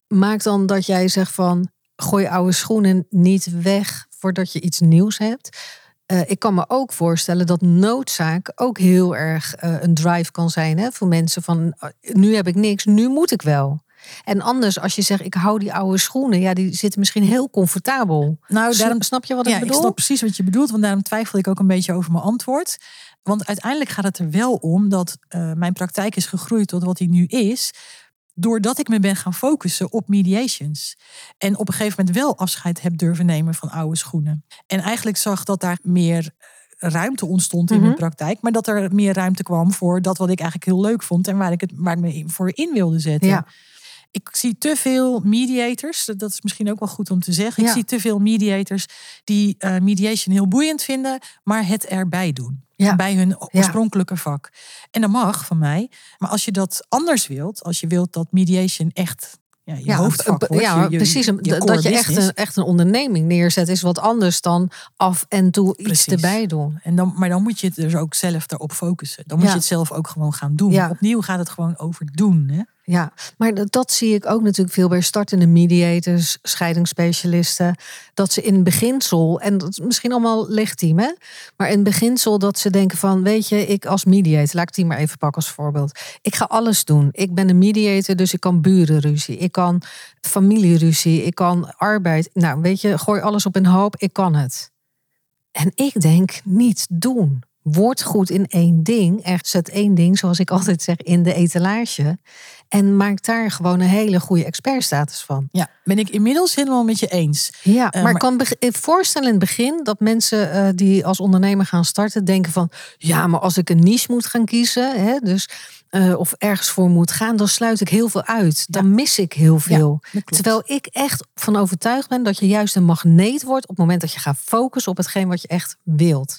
maakt dan dat jij zegt van, gooi oude schoenen niet weg voordat je iets nieuws hebt? Eh, ik kan me ook voorstellen dat noodzaak ook heel erg eh, een drive kan zijn hè, voor mensen van eh, nu heb ik niks, nu moet ik wel. En anders, als je zegt ik hou die oude schoenen, ja, die zitten misschien heel comfortabel.
Nou, daarom,
snap je wat
ja,
ik bedoel?
ik snap precies wat je bedoelt, want daarom twijfel ik ook een beetje over mijn antwoord. Want uiteindelijk gaat het er wel om dat eh, mijn praktijk is gegroeid tot wat hij nu is. Doordat ik me ben gaan focussen op mediations. En op een gegeven moment wel afscheid heb durven nemen van oude schoenen. En eigenlijk zag dat daar meer eh, ruimte ontstond in
Mhm.
mijn praktijk. Maar dat er meer ruimte kwam voor dat wat ik eigenlijk heel leuk vond. En waar ik, het, waar ik me voor in wilde zetten.
Ja.
Ik zie te veel mediators, dat is misschien ook wel goed om te zeggen.
Ja.
Ik zie te veel mediators die eh, mediation heel boeiend vinden, maar het erbij doen.
Ja.
Bij hun oorspronkelijke vak. En dat mag van mij. Maar als je dat anders wilt, als je wilt dat mediation echt ja, je hoofdvak
b-
wordt.
ja,
je- je-
precies.
je
dat je echt een, echt een onderneming neerzet is wat anders dan af en toe iets erbij doen.
En dan, maar dan moet je het dus ook zelf daarop focussen. Dan moet
Ja.
je het zelf ook gewoon gaan doen.
Ja.
Opnieuw gaat het gewoon over doen. Hè?
Ja, maar dat, zie ik ook natuurlijk veel bij startende mediators, scheidingsspecialisten. Dat ze in beginsel, en dat is misschien allemaal legitiem, hè? maar in beginsel dat ze denken van, weet je, ik als mediator, laat ik die maar even pakken als voorbeeld. Ik ga alles doen. Ik ben een mediator, dus ik kan burenruzie, ik kan familieruzie, ik kan arbeid. Nou, weet je, gooi alles op een hoop, ik kan het. En ik denk, niet doen. Word goed in één ding. En zet één ding, zoals ik altijd zeg, in de etalage. En maak daar gewoon een hele goede expertstatus van.
Ja, ben ik inmiddels helemaal met je eens.
Ja,
Eh,
maar ik kan beg- voorstellen in het begin dat mensen eh, die als ondernemer gaan starten denken van, ja, maar als ik een niche moet gaan kiezen, hè, dus eh, of ergens voor moet gaan, dan sluit ik heel veel uit. Dan mis ik heel veel. Terwijl ik echt van overtuigd ben dat je juist een magneet wordt op het moment dat je gaat focussen op hetgeen wat je echt wilt.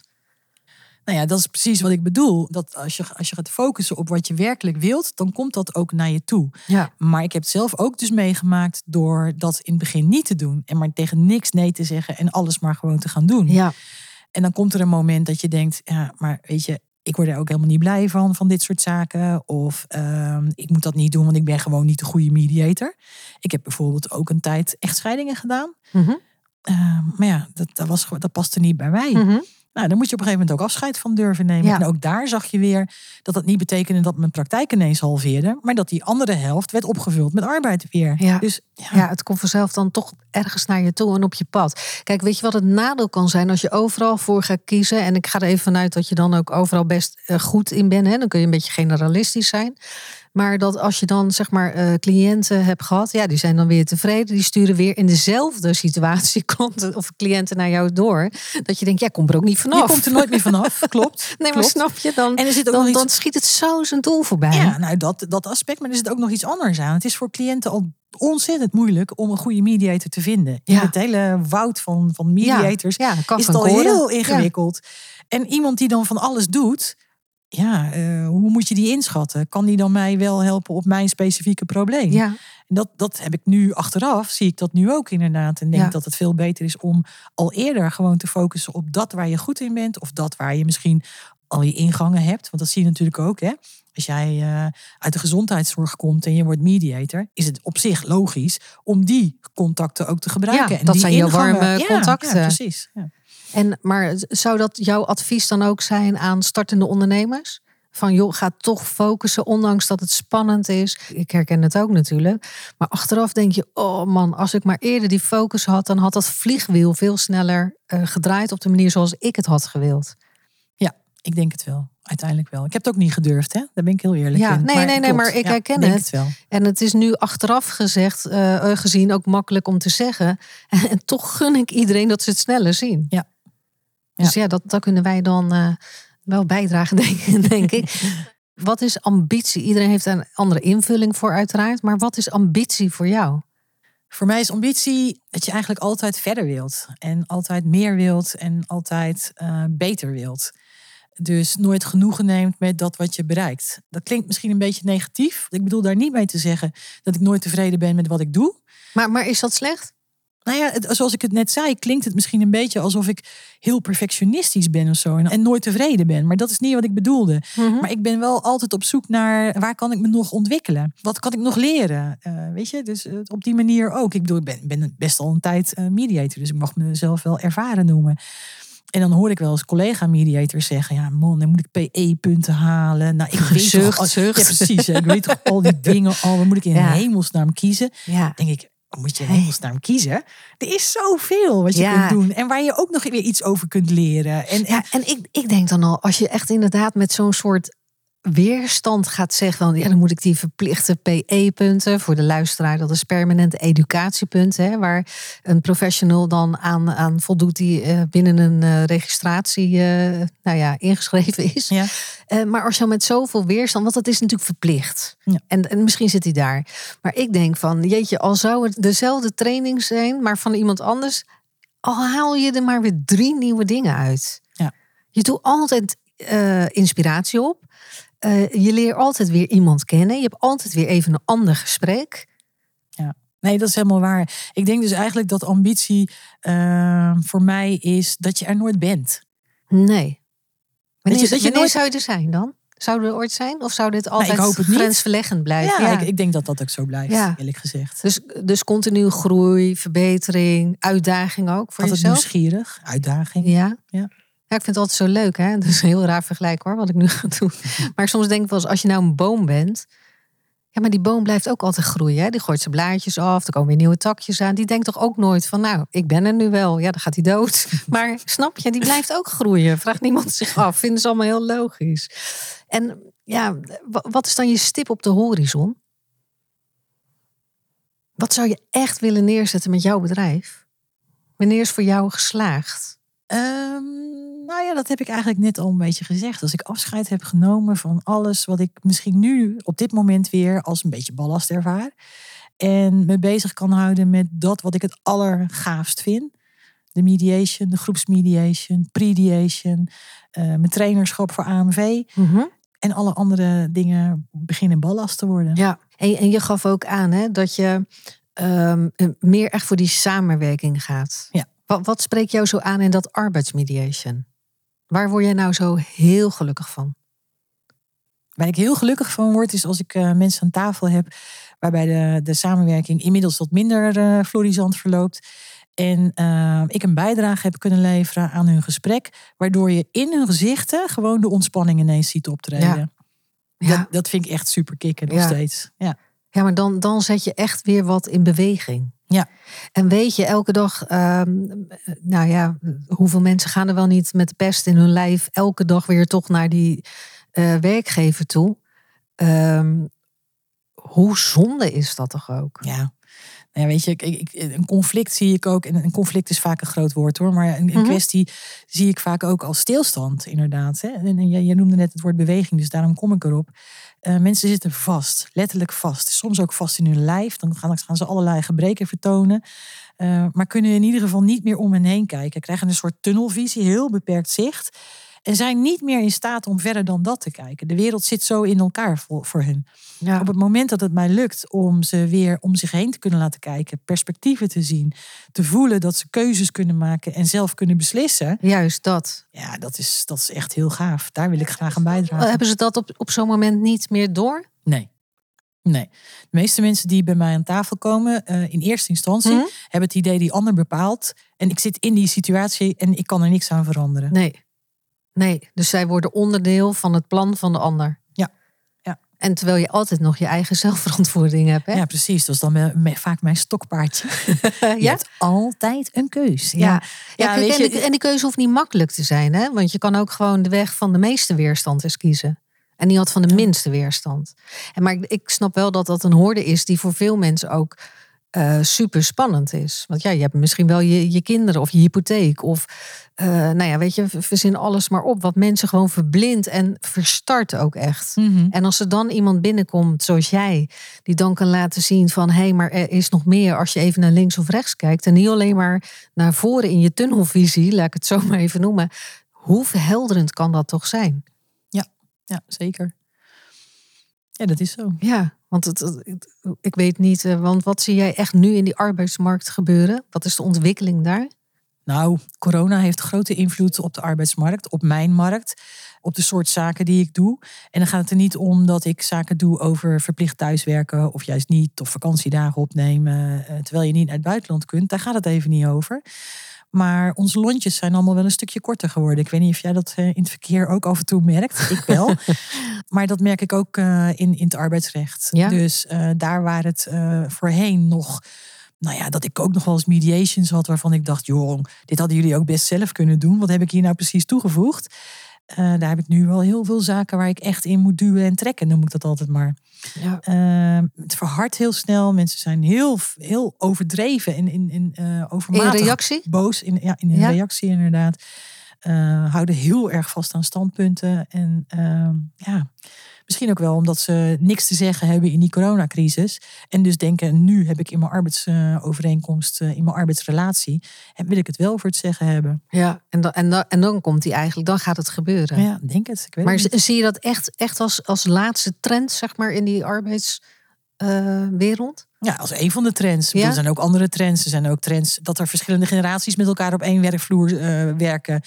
Nou ja, dat is precies wat ik bedoel. Dat als je, als je gaat focussen op wat je werkelijk wilt, dan komt dat ook naar je toe.
Ja.
Maar ik heb het zelf ook dus meegemaakt door dat in het begin niet te doen. En maar tegen niks nee te zeggen en alles maar gewoon te gaan doen.
Ja.
En dan komt er een moment dat je denkt, ja, maar weet je, ik word er ook helemaal niet blij van, van dit soort zaken. Of ehm, ik moet dat niet doen, want ik ben gewoon niet de goede mediator. Ik heb bijvoorbeeld ook een tijd echtscheidingen gedaan.
Mhm.
Ehm, maar ja, dat, dat, was, dat paste niet bij mij.
Mhm.
Nou, dan moet je op een gegeven moment ook afscheid van durven nemen.
Ja.
En ook daar zag je weer dat dat niet betekende dat mijn praktijk ineens halveerde. Maar dat die andere helft werd opgevuld met arbeid weer.
Ja.
Dus ja,
Ja, het komt vanzelf dan toch ergens naar je toe en op je pad. Kijk, weet je wat het nadeel kan zijn als je overal voor gaat kiezen? En ik ga er even vanuit dat je dan ook overal best eh, goed in bent. Hè? Dan kun je een beetje generalistisch zijn. Maar dat als je dan zeg maar eh, cliënten hebt gehad, ja, die zijn dan weer tevreden. Die sturen weer in dezelfde situatie klanten of cliënten naar jou door. Dat je denkt, ja, kom er ook niet vanaf.
je komt er nooit meer vanaf. Klopt.
Nee, maar snap je dan?
En er zit ook
dan,
nog iets-
dan schiet het zo zijn doel voorbij.
Ja, nou dat, dat aspect. Maar er zit ook nog iets anders aan. Het is voor cliënten al ontzettend moeilijk om een goede mediator te vinden. In
Ja.
het hele woud van, van mediators
ja,
is het al heel ingewikkeld. En iemand die dan van alles doet, ja, eh, hoe moet je die inschatten? Kan die dan mij wel helpen op mijn specifieke probleem?
Ja,
En dat, dat heb ik nu achteraf, zie ik dat nu ook inderdaad. En denk
Ja.
dat het veel beter is om al eerder gewoon te focussen op dat waar je goed in bent. Of dat waar je misschien al je ingangen hebt. Want dat zie je natuurlijk ook. Hè? Als jij eh, uit de gezondheidszorg komt en je wordt mediator, is het op zich logisch om die contacten ook te gebruiken.
Ja,
en
dat
die
zijn
ingangen-
warme
Ja,
contacten.
Ja, precies. Ja.
En, maar zou dat jouw advies dan ook zijn aan startende ondernemers? Van joh, ga toch focussen, ondanks dat het spannend is. Ik herken het ook natuurlijk. Maar achteraf denk je, oh man, als ik maar eerder die focus had, dan had dat vliegwiel veel sneller eh, gedraaid op de manier zoals ik het had gewild.
Ik denk het wel. Uiteindelijk wel. Ik heb het ook niet gedurfd, hè? Daar ben ik heel eerlijk
Ja,
in.
nee, nee, nee,
klopt.
maar ik
Ja,
herken
denk
het.
het wel.
En het is nu achteraf gezegd, eh, gezien ook makkelijk om te zeggen. En toch gun ik iedereen dat ze het sneller zien.
Ja.
Dus ja, dat, dat kunnen wij dan eh, wel bijdragen, denk, denk ik. Wat is ambitie? Iedereen heeft een andere invulling voor, uiteraard. Maar wat is ambitie voor jou?
Voor mij is ambitie dat je eigenlijk altijd verder wilt. En altijd meer wilt en altijd eh, beter wilt. Dus nooit genoegen neemt met dat wat je bereikt. Dat klinkt misschien een beetje negatief. Ik bedoel daar niet mee te zeggen dat ik nooit tevreden ben met wat ik doe.
Maar, maar is dat slecht?
Nou ja, het- zoals ik het net zei, klinkt het misschien een beetje alsof ik heel perfectionistisch ben of zo. En, en nooit tevreden ben. Maar dat is niet wat ik bedoelde. Maar ik ben wel altijd op zoek naar waar kan ik me nog ontwikkelen? Wat kan ik nog leren? Eh, weet je, dus eh, op die manier ook. Ik bedoel, ik ben, ben best al een tijd eh, mediator, dus ik mag mezelf wel ervaren noemen. En dan hoor ik wel eens collega-mediators zeggen: Ja, man, dan moet ik PE-punten halen. Nou, ik weet toch, al-. Ja, precies. hè, Ik weet toch al die dingen al. Dan moet ik in
Ja.
hemelsnaam kiezen.
Ja.
denk ik, moet je in hemelsnaam kiezen? Er is zoveel wat je
Ja.
kunt doen. En waar je ook nog weer iets over kunt leren. En, en
Ja, en ik, ik denk dan al, als je echt inderdaad met zo'n soort weerstand gaat zeggen van ja, dan moet ik die verplichte PE-punten voor de luisteraar, dat is permanente educatiepunten, hè, waar een professional dan aan, aan voldoet die eh, binnen een eh, registratie eh, nou ja, ingeschreven is.
ja.
Maar als je met zoveel weerstand, want dat is natuurlijk verplicht.
Ja.
En, en misschien zit hij daar. Maar ik denk van, jeetje, al zou het dezelfde training zijn, maar van iemand anders, al haal je er maar weer drie nieuwe dingen uit.
Ja.
Je doet altijd inspiratie op. Eh, je leert altijd weer iemand kennen. Je hebt altijd weer even een ander gesprek.
Nee, dat is helemaal waar. Ik denk dus eigenlijk dat ambitie eh, voor mij is dat je er nooit bent.
Nee. Wanneer,
je- dat je nooit-
zou je er zijn dan? Zou er ooit zijn? Of zou dit altijd grensverleggend blijven?
Ja, Ik, ik denk dat dat ook zo blijft,
Ja.
eerlijk gezegd.
Dus, dus continu groei, verbetering, uitdaging ook voor
Altijd
jezelf?
nieuwsgierig, uitdaging.
Ja.
Ja.
Ja, ik vind het altijd zo leuk, hè? Dat is een heel raar vergelijk hoor, wat ik nu ga doen. Maar soms denk ik wel eens, als je nou een boom bent... Ja, maar die boom blijft ook altijd groeien. Hè? Die gooit zijn blaadjes af, er komen weer nieuwe takjes aan. Die denkt toch ook nooit van, nou, ik ben er nu wel. Ja, dan gaat hij dood. Maar snap je, die blijft ook groeien. Vraagt niemand zich af. Vinden ze allemaal heel logisch. En ja, wa- wat is dan je stip op de horizon? Wat zou je echt willen neerzetten met jouw bedrijf? Wanneer is voor jou geslaagd?
Ehm, nou ja, dat heb ik eigenlijk net al een beetje gezegd. Als ik afscheid heb genomen van alles wat ik misschien nu op dit moment weer als een beetje ballast ervaar. En me bezig kan houden met dat wat ik het allergaafst vind. de mediation, de groepsmediation, prediation, eh mijn trainerschap voor AMV.
Mhm.
En alle andere dingen beginnen ballast te worden.
Ja, en, en je gaf ook aan hè, dat je ehm, meer echt voor die samenwerking gaat.
Ja.
Wat, wat spreekt jou zo aan in dat arbeidsmediation? Waar word jij nou zo heel gelukkig van?
Waar ik heel gelukkig van word, is als ik eh, mensen aan tafel heb waarbij de, de samenwerking inmiddels wat minder eh florisant verloopt. En eh, ik een bijdrage heb kunnen leveren aan hun gesprek, waardoor je in hun gezichten gewoon de ontspanning ineens ziet optreden.
Ja.
Dat, dat vind ik echt super kicken nog
Ja.
steeds. Ja.
Ja, maar dan, dan zet je echt weer wat in beweging.
Ja.
En weet je, elke dag, ehm, nou ja, hoeveel mensen gaan er wel niet met de pest in hun lijf elke dag weer toch naar die eh, werkgever toe? Ehm, hoe zonde is dat toch ook?
Ja. Nou ja, weet je, ik, ik, een conflict zie ik ook. En een conflict is vaak een groot woord hoor. Maar een, een
Mhm.
kwestie zie ik vaak ook als stilstand, inderdaad. Hè? En, en noemde net het woord beweging, dus daarom kom ik erop. Eh, mensen zitten vast, letterlijk vast. Soms ook vast in hun lijf. Dan gaan, gaan ze allerlei gebreken vertonen. Eh, maar kunnen in ieder geval niet meer om hen heen kijken. Krijgen een soort tunnelvisie, heel beperkt zicht. En zijn niet meer in staat om verder dan dat te kijken. De wereld zit zo in elkaar voor, voor hen.
Ja.
Op het moment dat het mij lukt om ze weer om zich heen te kunnen laten kijken, perspectieven te zien, te voelen dat ze keuzes kunnen maken en zelf kunnen beslissen,
Juist dat.
ja, dat is, dat is echt heel gaaf. Daar wil ik graag aan bijdragen.
Hebben ze dat op, op zo'n moment niet meer door?
Nee. Nee. De meeste mensen die bij mij aan tafel komen, eh, in eerste instantie,
Mhm.
hebben het idee die ander bepaalt. En ik zit in die situatie en ik kan er niks aan veranderen.
Nee. Nee, dus zij worden onderdeel van het plan van de ander.
Ja. Ja.
En terwijl je altijd nog je eigen zelfverantwoording hebt. Hè?
Ja, precies. Dat is dan me- me- vaak mijn stokpaardje. Je hebt altijd een keus.
Ja, ja.
Ja,
kijk,
weet
en,
je-
die, en die keuze hoeft niet makkelijk te zijn, hè? Want je kan ook gewoon de weg van de meeste weerstand eens kiezen. En die had van de minste weerstand. En maar ik, ik snap wel dat dat een hoorde is die voor veel mensen ook eh, super spannend is. Want ja, je hebt misschien wel je, je kinderen of je hypotheek. Of eh, nou ja, weet je, verzin alles maar op. Wat mensen gewoon verblindt en verstart ook echt.
Mhm.
En als er dan iemand binnenkomt zoals jij, die dan kan laten zien van hé, hey, maar er is nog meer als je even naar links of rechts kijkt. En niet alleen maar naar voren in je tunnelvisie, laat ik het zo maar even noemen. Hoe verhelderend kan dat toch zijn?
Ja, zeker. Ja, dat is zo.
Ja, want ik weet niet, eh, want wat zie jij echt nu in die arbeidsmarkt gebeuren? Wat is de ontwikkeling daar?
Nou, corona heeft grote invloed op de arbeidsmarkt, op mijn markt, op de soort zaken die ik doe. En dan gaat het er niet om dat ik zaken doe over verplicht thuiswerken of juist niet, of vakantiedagen opnemen, eh, terwijl je niet naar het buitenland kunt. Daar gaat het even niet over. Maar onze lontjes zijn allemaal wel een stukje korter geworden. Ik weet niet of jij dat eh, in het verkeer ook af en toe merkt. Ik wel. maar dat merk ik ook eh, in, in het arbeidsrecht.
Ja.
Dus eh, daar waar het voorheen nog nou ja, dat ik ook nog wel eens mediations had waarvan ik dacht, joh, dit hadden jullie ook best zelf kunnen doen. Wat heb ik hier nou precies toegevoegd? Eh, daar heb ik nu wel heel veel zaken waar ik echt in moet duwen en trekken, noem ik dat altijd maar.
Ja.
Eh, het verhardt heel snel. Mensen zijn heel, heel overdreven en in, in, overmatig
In reactie?
boos in, ja, in
Ja.
reactie inderdaad. Eh, houden heel erg vast aan standpunten. En ehm, ja, misschien ook wel omdat ze niks te zeggen hebben in die coronacrisis. En dus denken, nu heb ik in mijn arbeidsovereenkomst, eh, in mijn arbeidsrelatie, en wil ik het wel voor het zeggen hebben.
Ja, en dan, en dan, en dan komt die eigenlijk, dan gaat het gebeuren.
Ja, denk het. Ik weet
Maar
het
z-
niet.
zie je dat echt, echt als, als laatste trend, zeg maar, in die arbeidswereld?
Ja, als een van de trends.
Ja?
Er zijn ook andere trends. Er zijn ook trends dat er verschillende generaties met elkaar op één werkvloer eh, werken.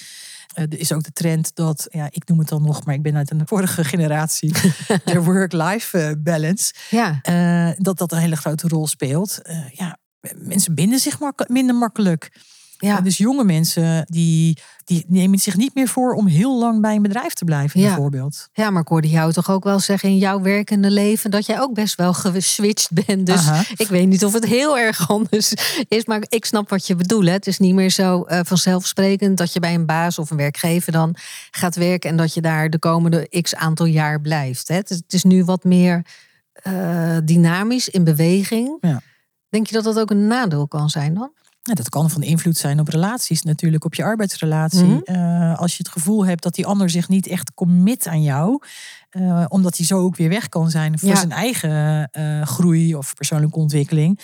Eh, er is ook de trend dat, ja, ik noem het dan nog, maar ik ben uit een vorige generatie, de work-life eh, balance.
ja.
eh, dat dat een hele grote rol speelt. Eh, ja, mensen binden zich mak- minder makkelijk.
Ja.
Dus jonge mensen die, die nemen zich niet meer voor om heel lang bij een bedrijf te blijven,
Ja.
bijvoorbeeld.
ja, maar ik hoorde jou toch ook wel zeggen in jouw werkende leven dat jij ook best wel geswitcht bent. Dus
Aha.
ik weet niet of het heel erg anders is, maar ik snap wat je bedoelt. Hè. Het is niet meer zo eh, vanzelfsprekend dat je bij een baas of een werkgever dan gaat werken en dat je daar de komende x aantal jaar blijft. Hè. Het, is, het is nu wat meer eh, dynamisch in beweging.
Ja.
Denk je dat dat ook een nadeel kan zijn dan?
Ja, dat kan van invloed zijn op relaties, natuurlijk, op je arbeidsrelatie.
Mhm.
Eh, als je het gevoel hebt dat die ander zich niet echt commit aan jou, eh, omdat hij zo ook weer weg kan zijn voor
Ja.
zijn eigen eh, groei of persoonlijke ontwikkeling.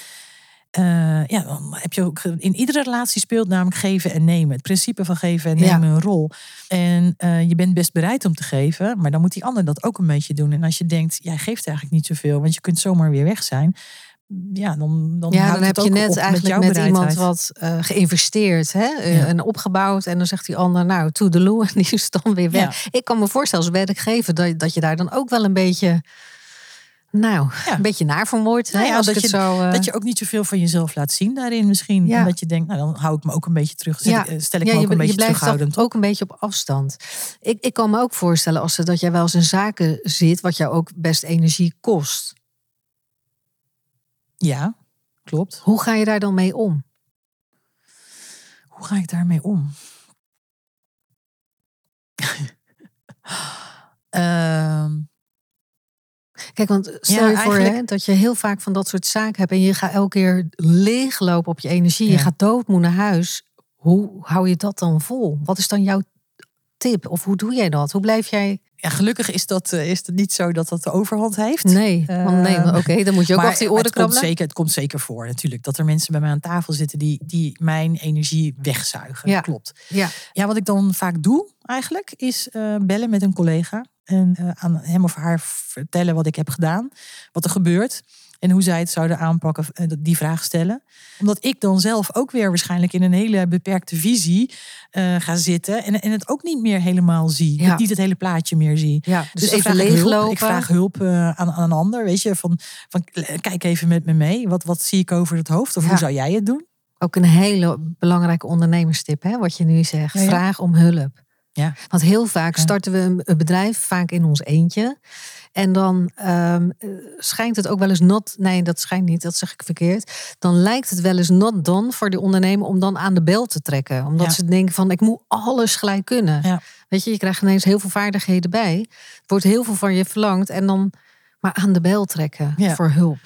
ja, dan heb je ook in iedere relatie speelt namelijk geven en nemen. Het principe van geven en
Ja.
nemen een rol. En je bent best bereid om te geven, maar dan moet die ander dat ook een beetje doen. En als je denkt, jij geeft eigenlijk niet zoveel, want je kunt zomaar weer weg zijn. Ja, dan, dan,
Ja, dan heb je net eigenlijk
jouw
met, iemand wat eh, geïnvesteerd hè? eh,
Ja.
en opgebouwd. En dan zegt die ander, nou, toedeloe. En die is dan weer weg. Ik kan me voorstellen als werkgever dat, dat je daar dan ook wel een beetje... Nou,
Ja.
een beetje naar wordt.
Nou
hè,
ja,
als
dat je-
zo, eh,
Dat je ook niet zoveel van jezelf laat zien daarin misschien.
Ja.
En dat je denkt, nou dan hou ik me ook een beetje terug. Ik, stel ik me
je,
ook een
je
beetje
blijft
terughoudend.
ook een beetje op afstand. Ik, ik kan me ook voorstellen als dat jij wel eens in zaken zit... wat jou ook best energie kost.
Ja, klopt.
Hoe ga je daar dan mee om?
Hoe ga ik daarmee om? Ehm,
Kijk, want stel
Ja,
je voor hè, dat je heel vaak van dat soort zaken hebt... en je gaat elke keer leeglopen op je energie. Je gaat doodmoe naar huis. Hoe hou je dat dan vol? Wat is dan jouw tip? Of hoe doe jij dat? Hoe blijf jij...
ja, gelukkig is dat, eh, is het niet zo dat dat de overhand heeft.
Nee, want nee, oké, dan moet je ook
maar
af die
maar
oren
het komt,
krabbelen.
zeker, het komt zeker voor natuurlijk. Dat er mensen bij mij aan tafel zitten die, die mijn energie wegzuigen.
Ja.
Klopt.
Ja,
Ja, wat ik dan vaak doe eigenlijk, is eh, bellen met een collega. En eh, aan hem of haar vertellen wat ik heb gedaan. Wat er gebeurt. En hoe zij het zouden aanpakken, eh, die vraag stellen. Omdat ik dan zelf ook weer waarschijnlijk in een hele beperkte visie eh, ga zitten. En, en het ook niet meer helemaal zie.
Ja.
Niet het hele plaatje meer zie.
ja. dus,
dan
even
ik
leeglopen.
Ik vraag hulp eh, aan, aan een ander. Weet je, van, van kijk even met me mee. Wat, wat zie ik over het hoofd? Of
Ja.
hoe zou jij het doen?
Ook een hele belangrijke ondernemerstip, hè, wat je nu zegt. Vraag om hulp.
Ja.
Want heel vaak starten we een- bedrijf, vaak in ons eentje. En dan ehm, eh, schijnt het ook wel eens not. Nee, dat schijnt niet, dat zeg ik verkeerd. Dan lijkt het wel eens not done voor die ondernemer om dan aan de bel te trekken. Omdat
Ja.
ze denken van ik moet alles gelijk kunnen.
Ja.
Weet je, je krijgt ineens heel veel vaardigheden bij. Er wordt heel veel van je verlangd. En dan maar aan de bel trekken
Ja.
voor hulp.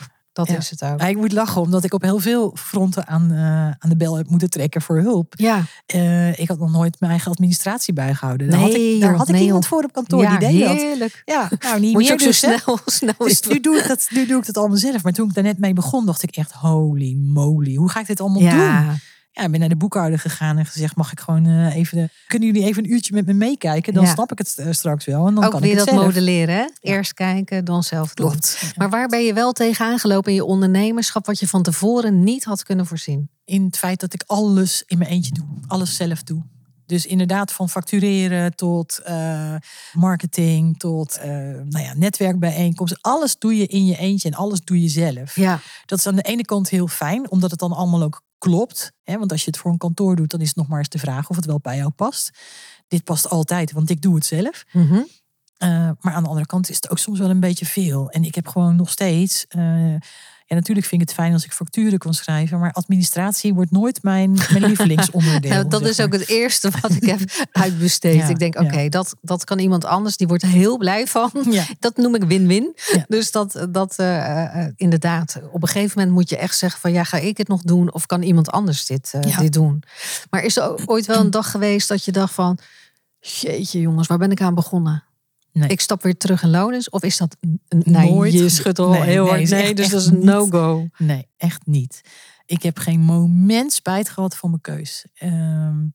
Dat
Ja.
is het ook.
Ja, ik moet lachen, omdat ik op heel veel fronten aan, eh, aan de bel heb moeten trekken voor hulp.
Ja,
Eh, ik had nog nooit mijn eigen administratie bijgehouden. Daar had
Nee,
ik, daar
joh,
had ik
nee,
iemand
joh.
voor op kantoor
ja
die deed dat. Ja, nou niet
Moet je
meer
ook zo
dus, hè.
snel, snel
Dus nu doe, ik dat, nu doe ik dat allemaal zelf. Maar toen ik daar net mee begon, dacht ik echt, holy moly. Hoe ga ik dit allemaal doen?
Ja,
ben naar de boekhouder gegaan en gezegd, mag ik gewoon eh, even... De, kunnen jullie even een uurtje met me meekijken? Dan
Ja.
snap ik het eh, straks wel. En dan
ook
kan
weer
ik het
dat
zelf.
modelleren. Hè? Eerst kijken, dan zelf doen.
Klopt.
Maar waar ben je wel tegenaan gelopen in je ondernemerschap... wat je van tevoren niet had kunnen voorzien?
in het feit dat ik alles in mijn eentje doe. Alles zelf doe. Dus inderdaad van factureren tot eh, marketing, tot eh, nou ja, netwerkbijeenkomsten. Alles doe je in je eentje en alles doe je zelf.
Ja,
Dat is aan de ene kant heel fijn, omdat het dan allemaal ook klopt. Hè? Want als je het voor een kantoor doet, dan is het nog maar eens de vraag of het wel bij jou past. Dit past altijd, want ik doe het zelf.
Mhm.
Uh, maar aan de andere kant is het ook soms wel een beetje veel. En ik heb gewoon nog steeds. Ja, natuurlijk vind ik het fijn als ik facturen kan schrijven. Maar administratie wordt nooit mijn, mijn lievelingsonderdeel.
nou, dat
zeg
is ook het eerste wat ik heb uitbesteed.
Ja,
ik denk, oké,
ja.
dat, dat kan iemand anders. Die wordt er heel blij van.
Ja.
Dat noem ik win-win. Dus dat, dat uh, inderdaad, op een gegeven moment moet je echt zeggen van... ja, ga ik het nog doen of kan iemand anders dit, uh,
Ja.
dit doen? Maar is er ooit wel een dag geweest dat je dacht van... jeetje jongens, waar ben ik aan begonnen?
Nee.
Ik stap weer terug in loondienst? Of is dat... een- Nee,
Nooit.
je schudt al
Nee,
heel
nee,
hard. Nee,
echt-
dus
echt
dat is een no-go.
Nee, echt niet. Ik heb geen moment spijt gehad van mijn keus. Ehm,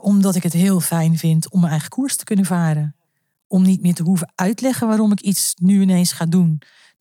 omdat ik het heel fijn vind om mijn eigen koers te kunnen varen. Om niet meer te hoeven uitleggen waarom ik iets nu ineens ga doen.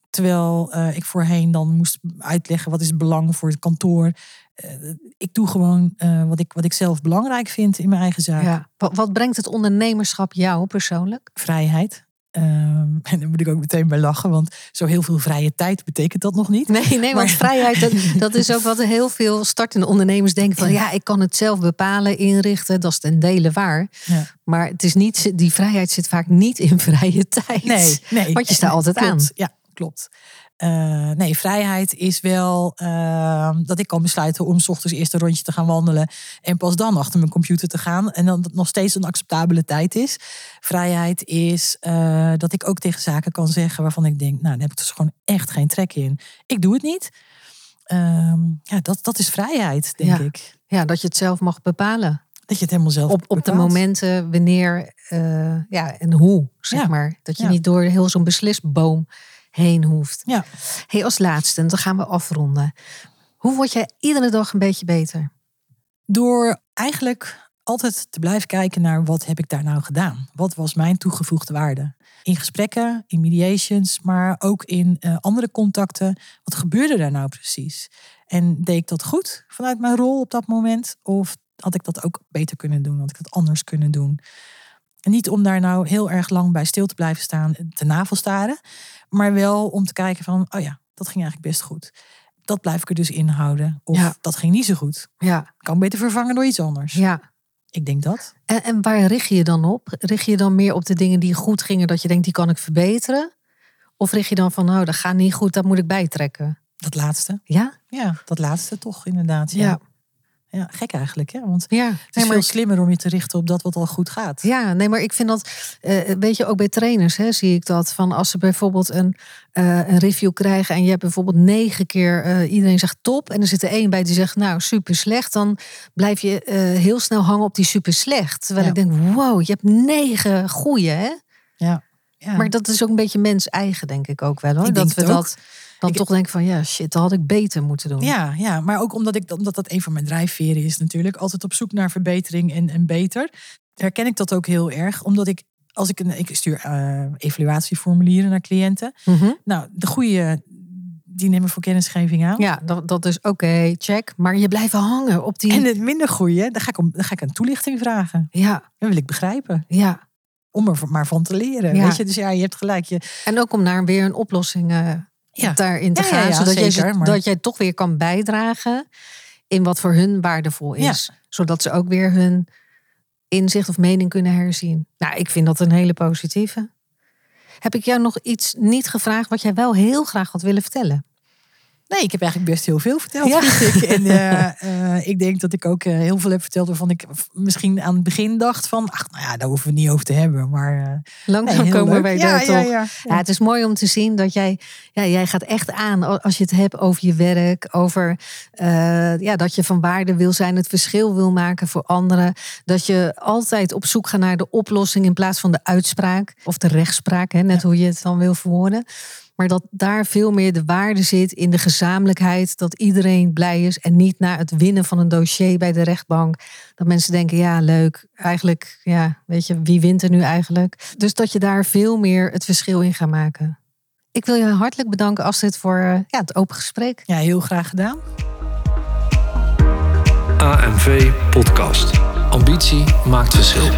Terwijl eh, ik voorheen dan moest uitleggen wat is het belang voor het kantoor. Eh, ik doe gewoon eh, wat, ik, wat ik zelf belangrijk vind in mijn eigen zaak.
Ja. Wat, wat brengt het ondernemerschap jou persoonlijk?
Vrijheid. Ehm, en daar moet ik ook meteen bij lachen, want zo heel veel vrije tijd betekent dat nog niet.
Nee, nee, want
Maar-
vrijheid, dat, dat is ook wat heel veel startende ondernemers denken van ja, ik kan het zelf bepalen, inrichten, dat is ten dele waar.
Ja.
Maar het is niet, die vrijheid zit vaak niet in vrije tijd.
Nee, nee.
Want je staat altijd
klopt.
aan.
Ja, klopt. Uh, nee, vrijheid is wel uh, dat ik kan besluiten om s ochtends eerst een rondje te gaan wandelen. En pas dan achter mijn computer te gaan. En dan dat nog steeds een acceptabele tijd is. Vrijheid is uh, dat ik ook tegen zaken kan zeggen waarvan ik denk, nou, daar heb ik dus gewoon echt geen trek in. Ik doe het niet. ja, dat, dat is vrijheid, denk
ja.
ik.
Ja, dat je het zelf mag bepalen.
Dat je het helemaal zelf
op, op de momenten wanneer uh, ja, en hoe, zeg
Ja.
maar. Dat je
Ja.
niet door heel zo'n beslisboom heen hoeft.
Ja.
Hey, als laatste, en dan gaan we afronden. Hoe word jij iedere dag een beetje beter?
Door eigenlijk altijd te blijven kijken naar wat heb ik daar nou gedaan? Wat was mijn toegevoegde waarde? In gesprekken, in mediations, maar ook in uh, andere contacten. Wat gebeurde daar nou precies? En deed ik dat goed vanuit mijn rol op dat moment? Of had ik dat ook beter kunnen doen? Had ik dat anders kunnen doen? En niet om daar nou heel erg lang bij stil te blijven staan, te navelstaren. Maar wel om te kijken van, oh ja, dat ging eigenlijk best goed. Dat blijf ik er dus inhouden. Of
Ja.
dat ging niet zo goed.
Ja.
Kan beter vervangen door iets anders.
Ja.
Ik denk dat.
En, en waar richt je je dan op? Richt je je dan meer op de dingen die goed gingen, dat je denkt, die kan ik verbeteren? Of richt je dan van, nou, dat gaat niet goed, dat moet ik bijtrekken?
Dat laatste.
Ja?
Ja, dat laatste toch inderdaad. Ja, ja. Gek eigenlijk. Hè? Want
Ja.
het is
Nee, maar
veel
ik-
slimmer om je te richten op dat wat al goed gaat.
Ja, nee, maar ik vind dat, eh, weet je, ook bij trainers hè, zie ik dat. Van als ze bijvoorbeeld een, eh, een review krijgen en je hebt bijvoorbeeld negen keer eh, iedereen zegt top. En er zit er één bij die zegt nou super slecht. Dan blijf je eh, heel snel hangen op die super slecht. Terwijl
Ja.
ik denk, wow, je hebt negen goeie hè.
Ja. Ja.
Maar dat is ook een beetje mens eigen, denk ik ook wel hoor.
Ik
dat we
ook.
Dan
Ik-
toch denken van ja, shit, dat had ik beter moeten doen.
Ja, ja, maar ook omdat, ik, omdat dat een van mijn drijfveren is natuurlijk. Altijd op zoek naar verbetering en, en beter. Herken ik dat ook heel erg. Omdat ik, als ik een, ik stuur eh, evaluatieformulieren naar cliënten.
Mhm.
Nou, de goede, die nemen voor kennisgeving aan.
Ja, dat, dat is oké, check. Maar je blijft hangen op die.
En het minder goede, dan ga, ik om, dan ga ik een toelichting vragen.
ja,
Dat wil ik begrijpen.
ja.
Om er maar van te leren.
Ja.
Weet je? Dus ja, je hebt gelijk. Je,
En ook om naar weer een oplossing eh,
Ja.
daarin te gaan. zodat,
zeker, maar-
dat jij toch weer kan bijdragen in wat voor hun waardevol is. Zodat ze ook weer hun inzicht of mening kunnen herzien. Nou, ik vind dat een hele positieve. Heb ik jou nog iets niet gevraagd wat jij wel heel graag had willen vertellen?
Nee, ik heb eigenlijk best heel veel verteld.
Ja.
vind ik. En eh, eh, ik denk dat ik ook eh, heel veel heb verteld waarvan ik misschien aan het begin dacht van, ach, nou ja, daar hoeven we het niet over te hebben. Maar
Langzaam
nee,
komen wij
ja,
daar
ja,
toch.
ja,
Ja, het is mooi om te zien dat jij, ja, jij gaat echt aan als je het hebt over je werk, over ja, dat je van waarde wil zijn, het verschil wil maken voor anderen. Dat je altijd op zoek gaat naar de oplossing in plaats van de uitspraak of de rechtspraak, hè, net hoe je het dan wil verwoorden. Maar dat daar veel meer de waarde zit in de gezamenlijkheid, dat iedereen blij is en niet naar het winnen van een dossier bij de rechtbank. Dat mensen denken, ja, leuk, eigenlijk, ja, weet je, wie wint er nu eigenlijk? Dus dat je daar veel meer het verschil in gaat maken. Ik wil je hartelijk bedanken, Astrid, voor eh, ja, het open gesprek.
ja, heel graag gedaan.
AMV Podcast. Ambitie maakt verschil.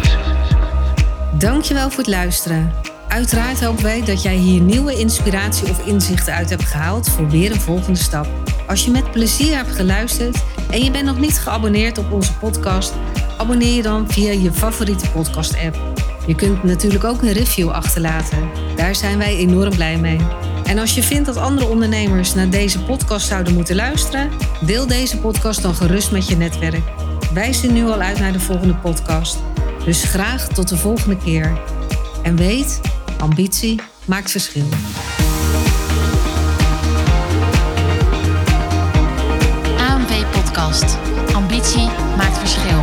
Dankjewel voor het luisteren. Uiteraard hopen wij dat jij hier nieuwe inspiratie of inzichten uit hebt gehaald voor weer een volgende stap. Als je met plezier hebt geluisterd en je bent nog niet geabonneerd op onze podcast, abonneer je dan via je favoriete podcast-app. Je kunt natuurlijk ook een review achterlaten. Daar zijn wij enorm blij mee. En als je vindt dat andere ondernemers naar deze podcast zouden moeten luisteren, deel deze podcast dan gerust met je netwerk. Wij zien nu al uit naar de volgende podcast. Dus graag tot de volgende keer. En weet, ambitie maakt verschil.
AMV Podcast. Ambitie maakt verschil.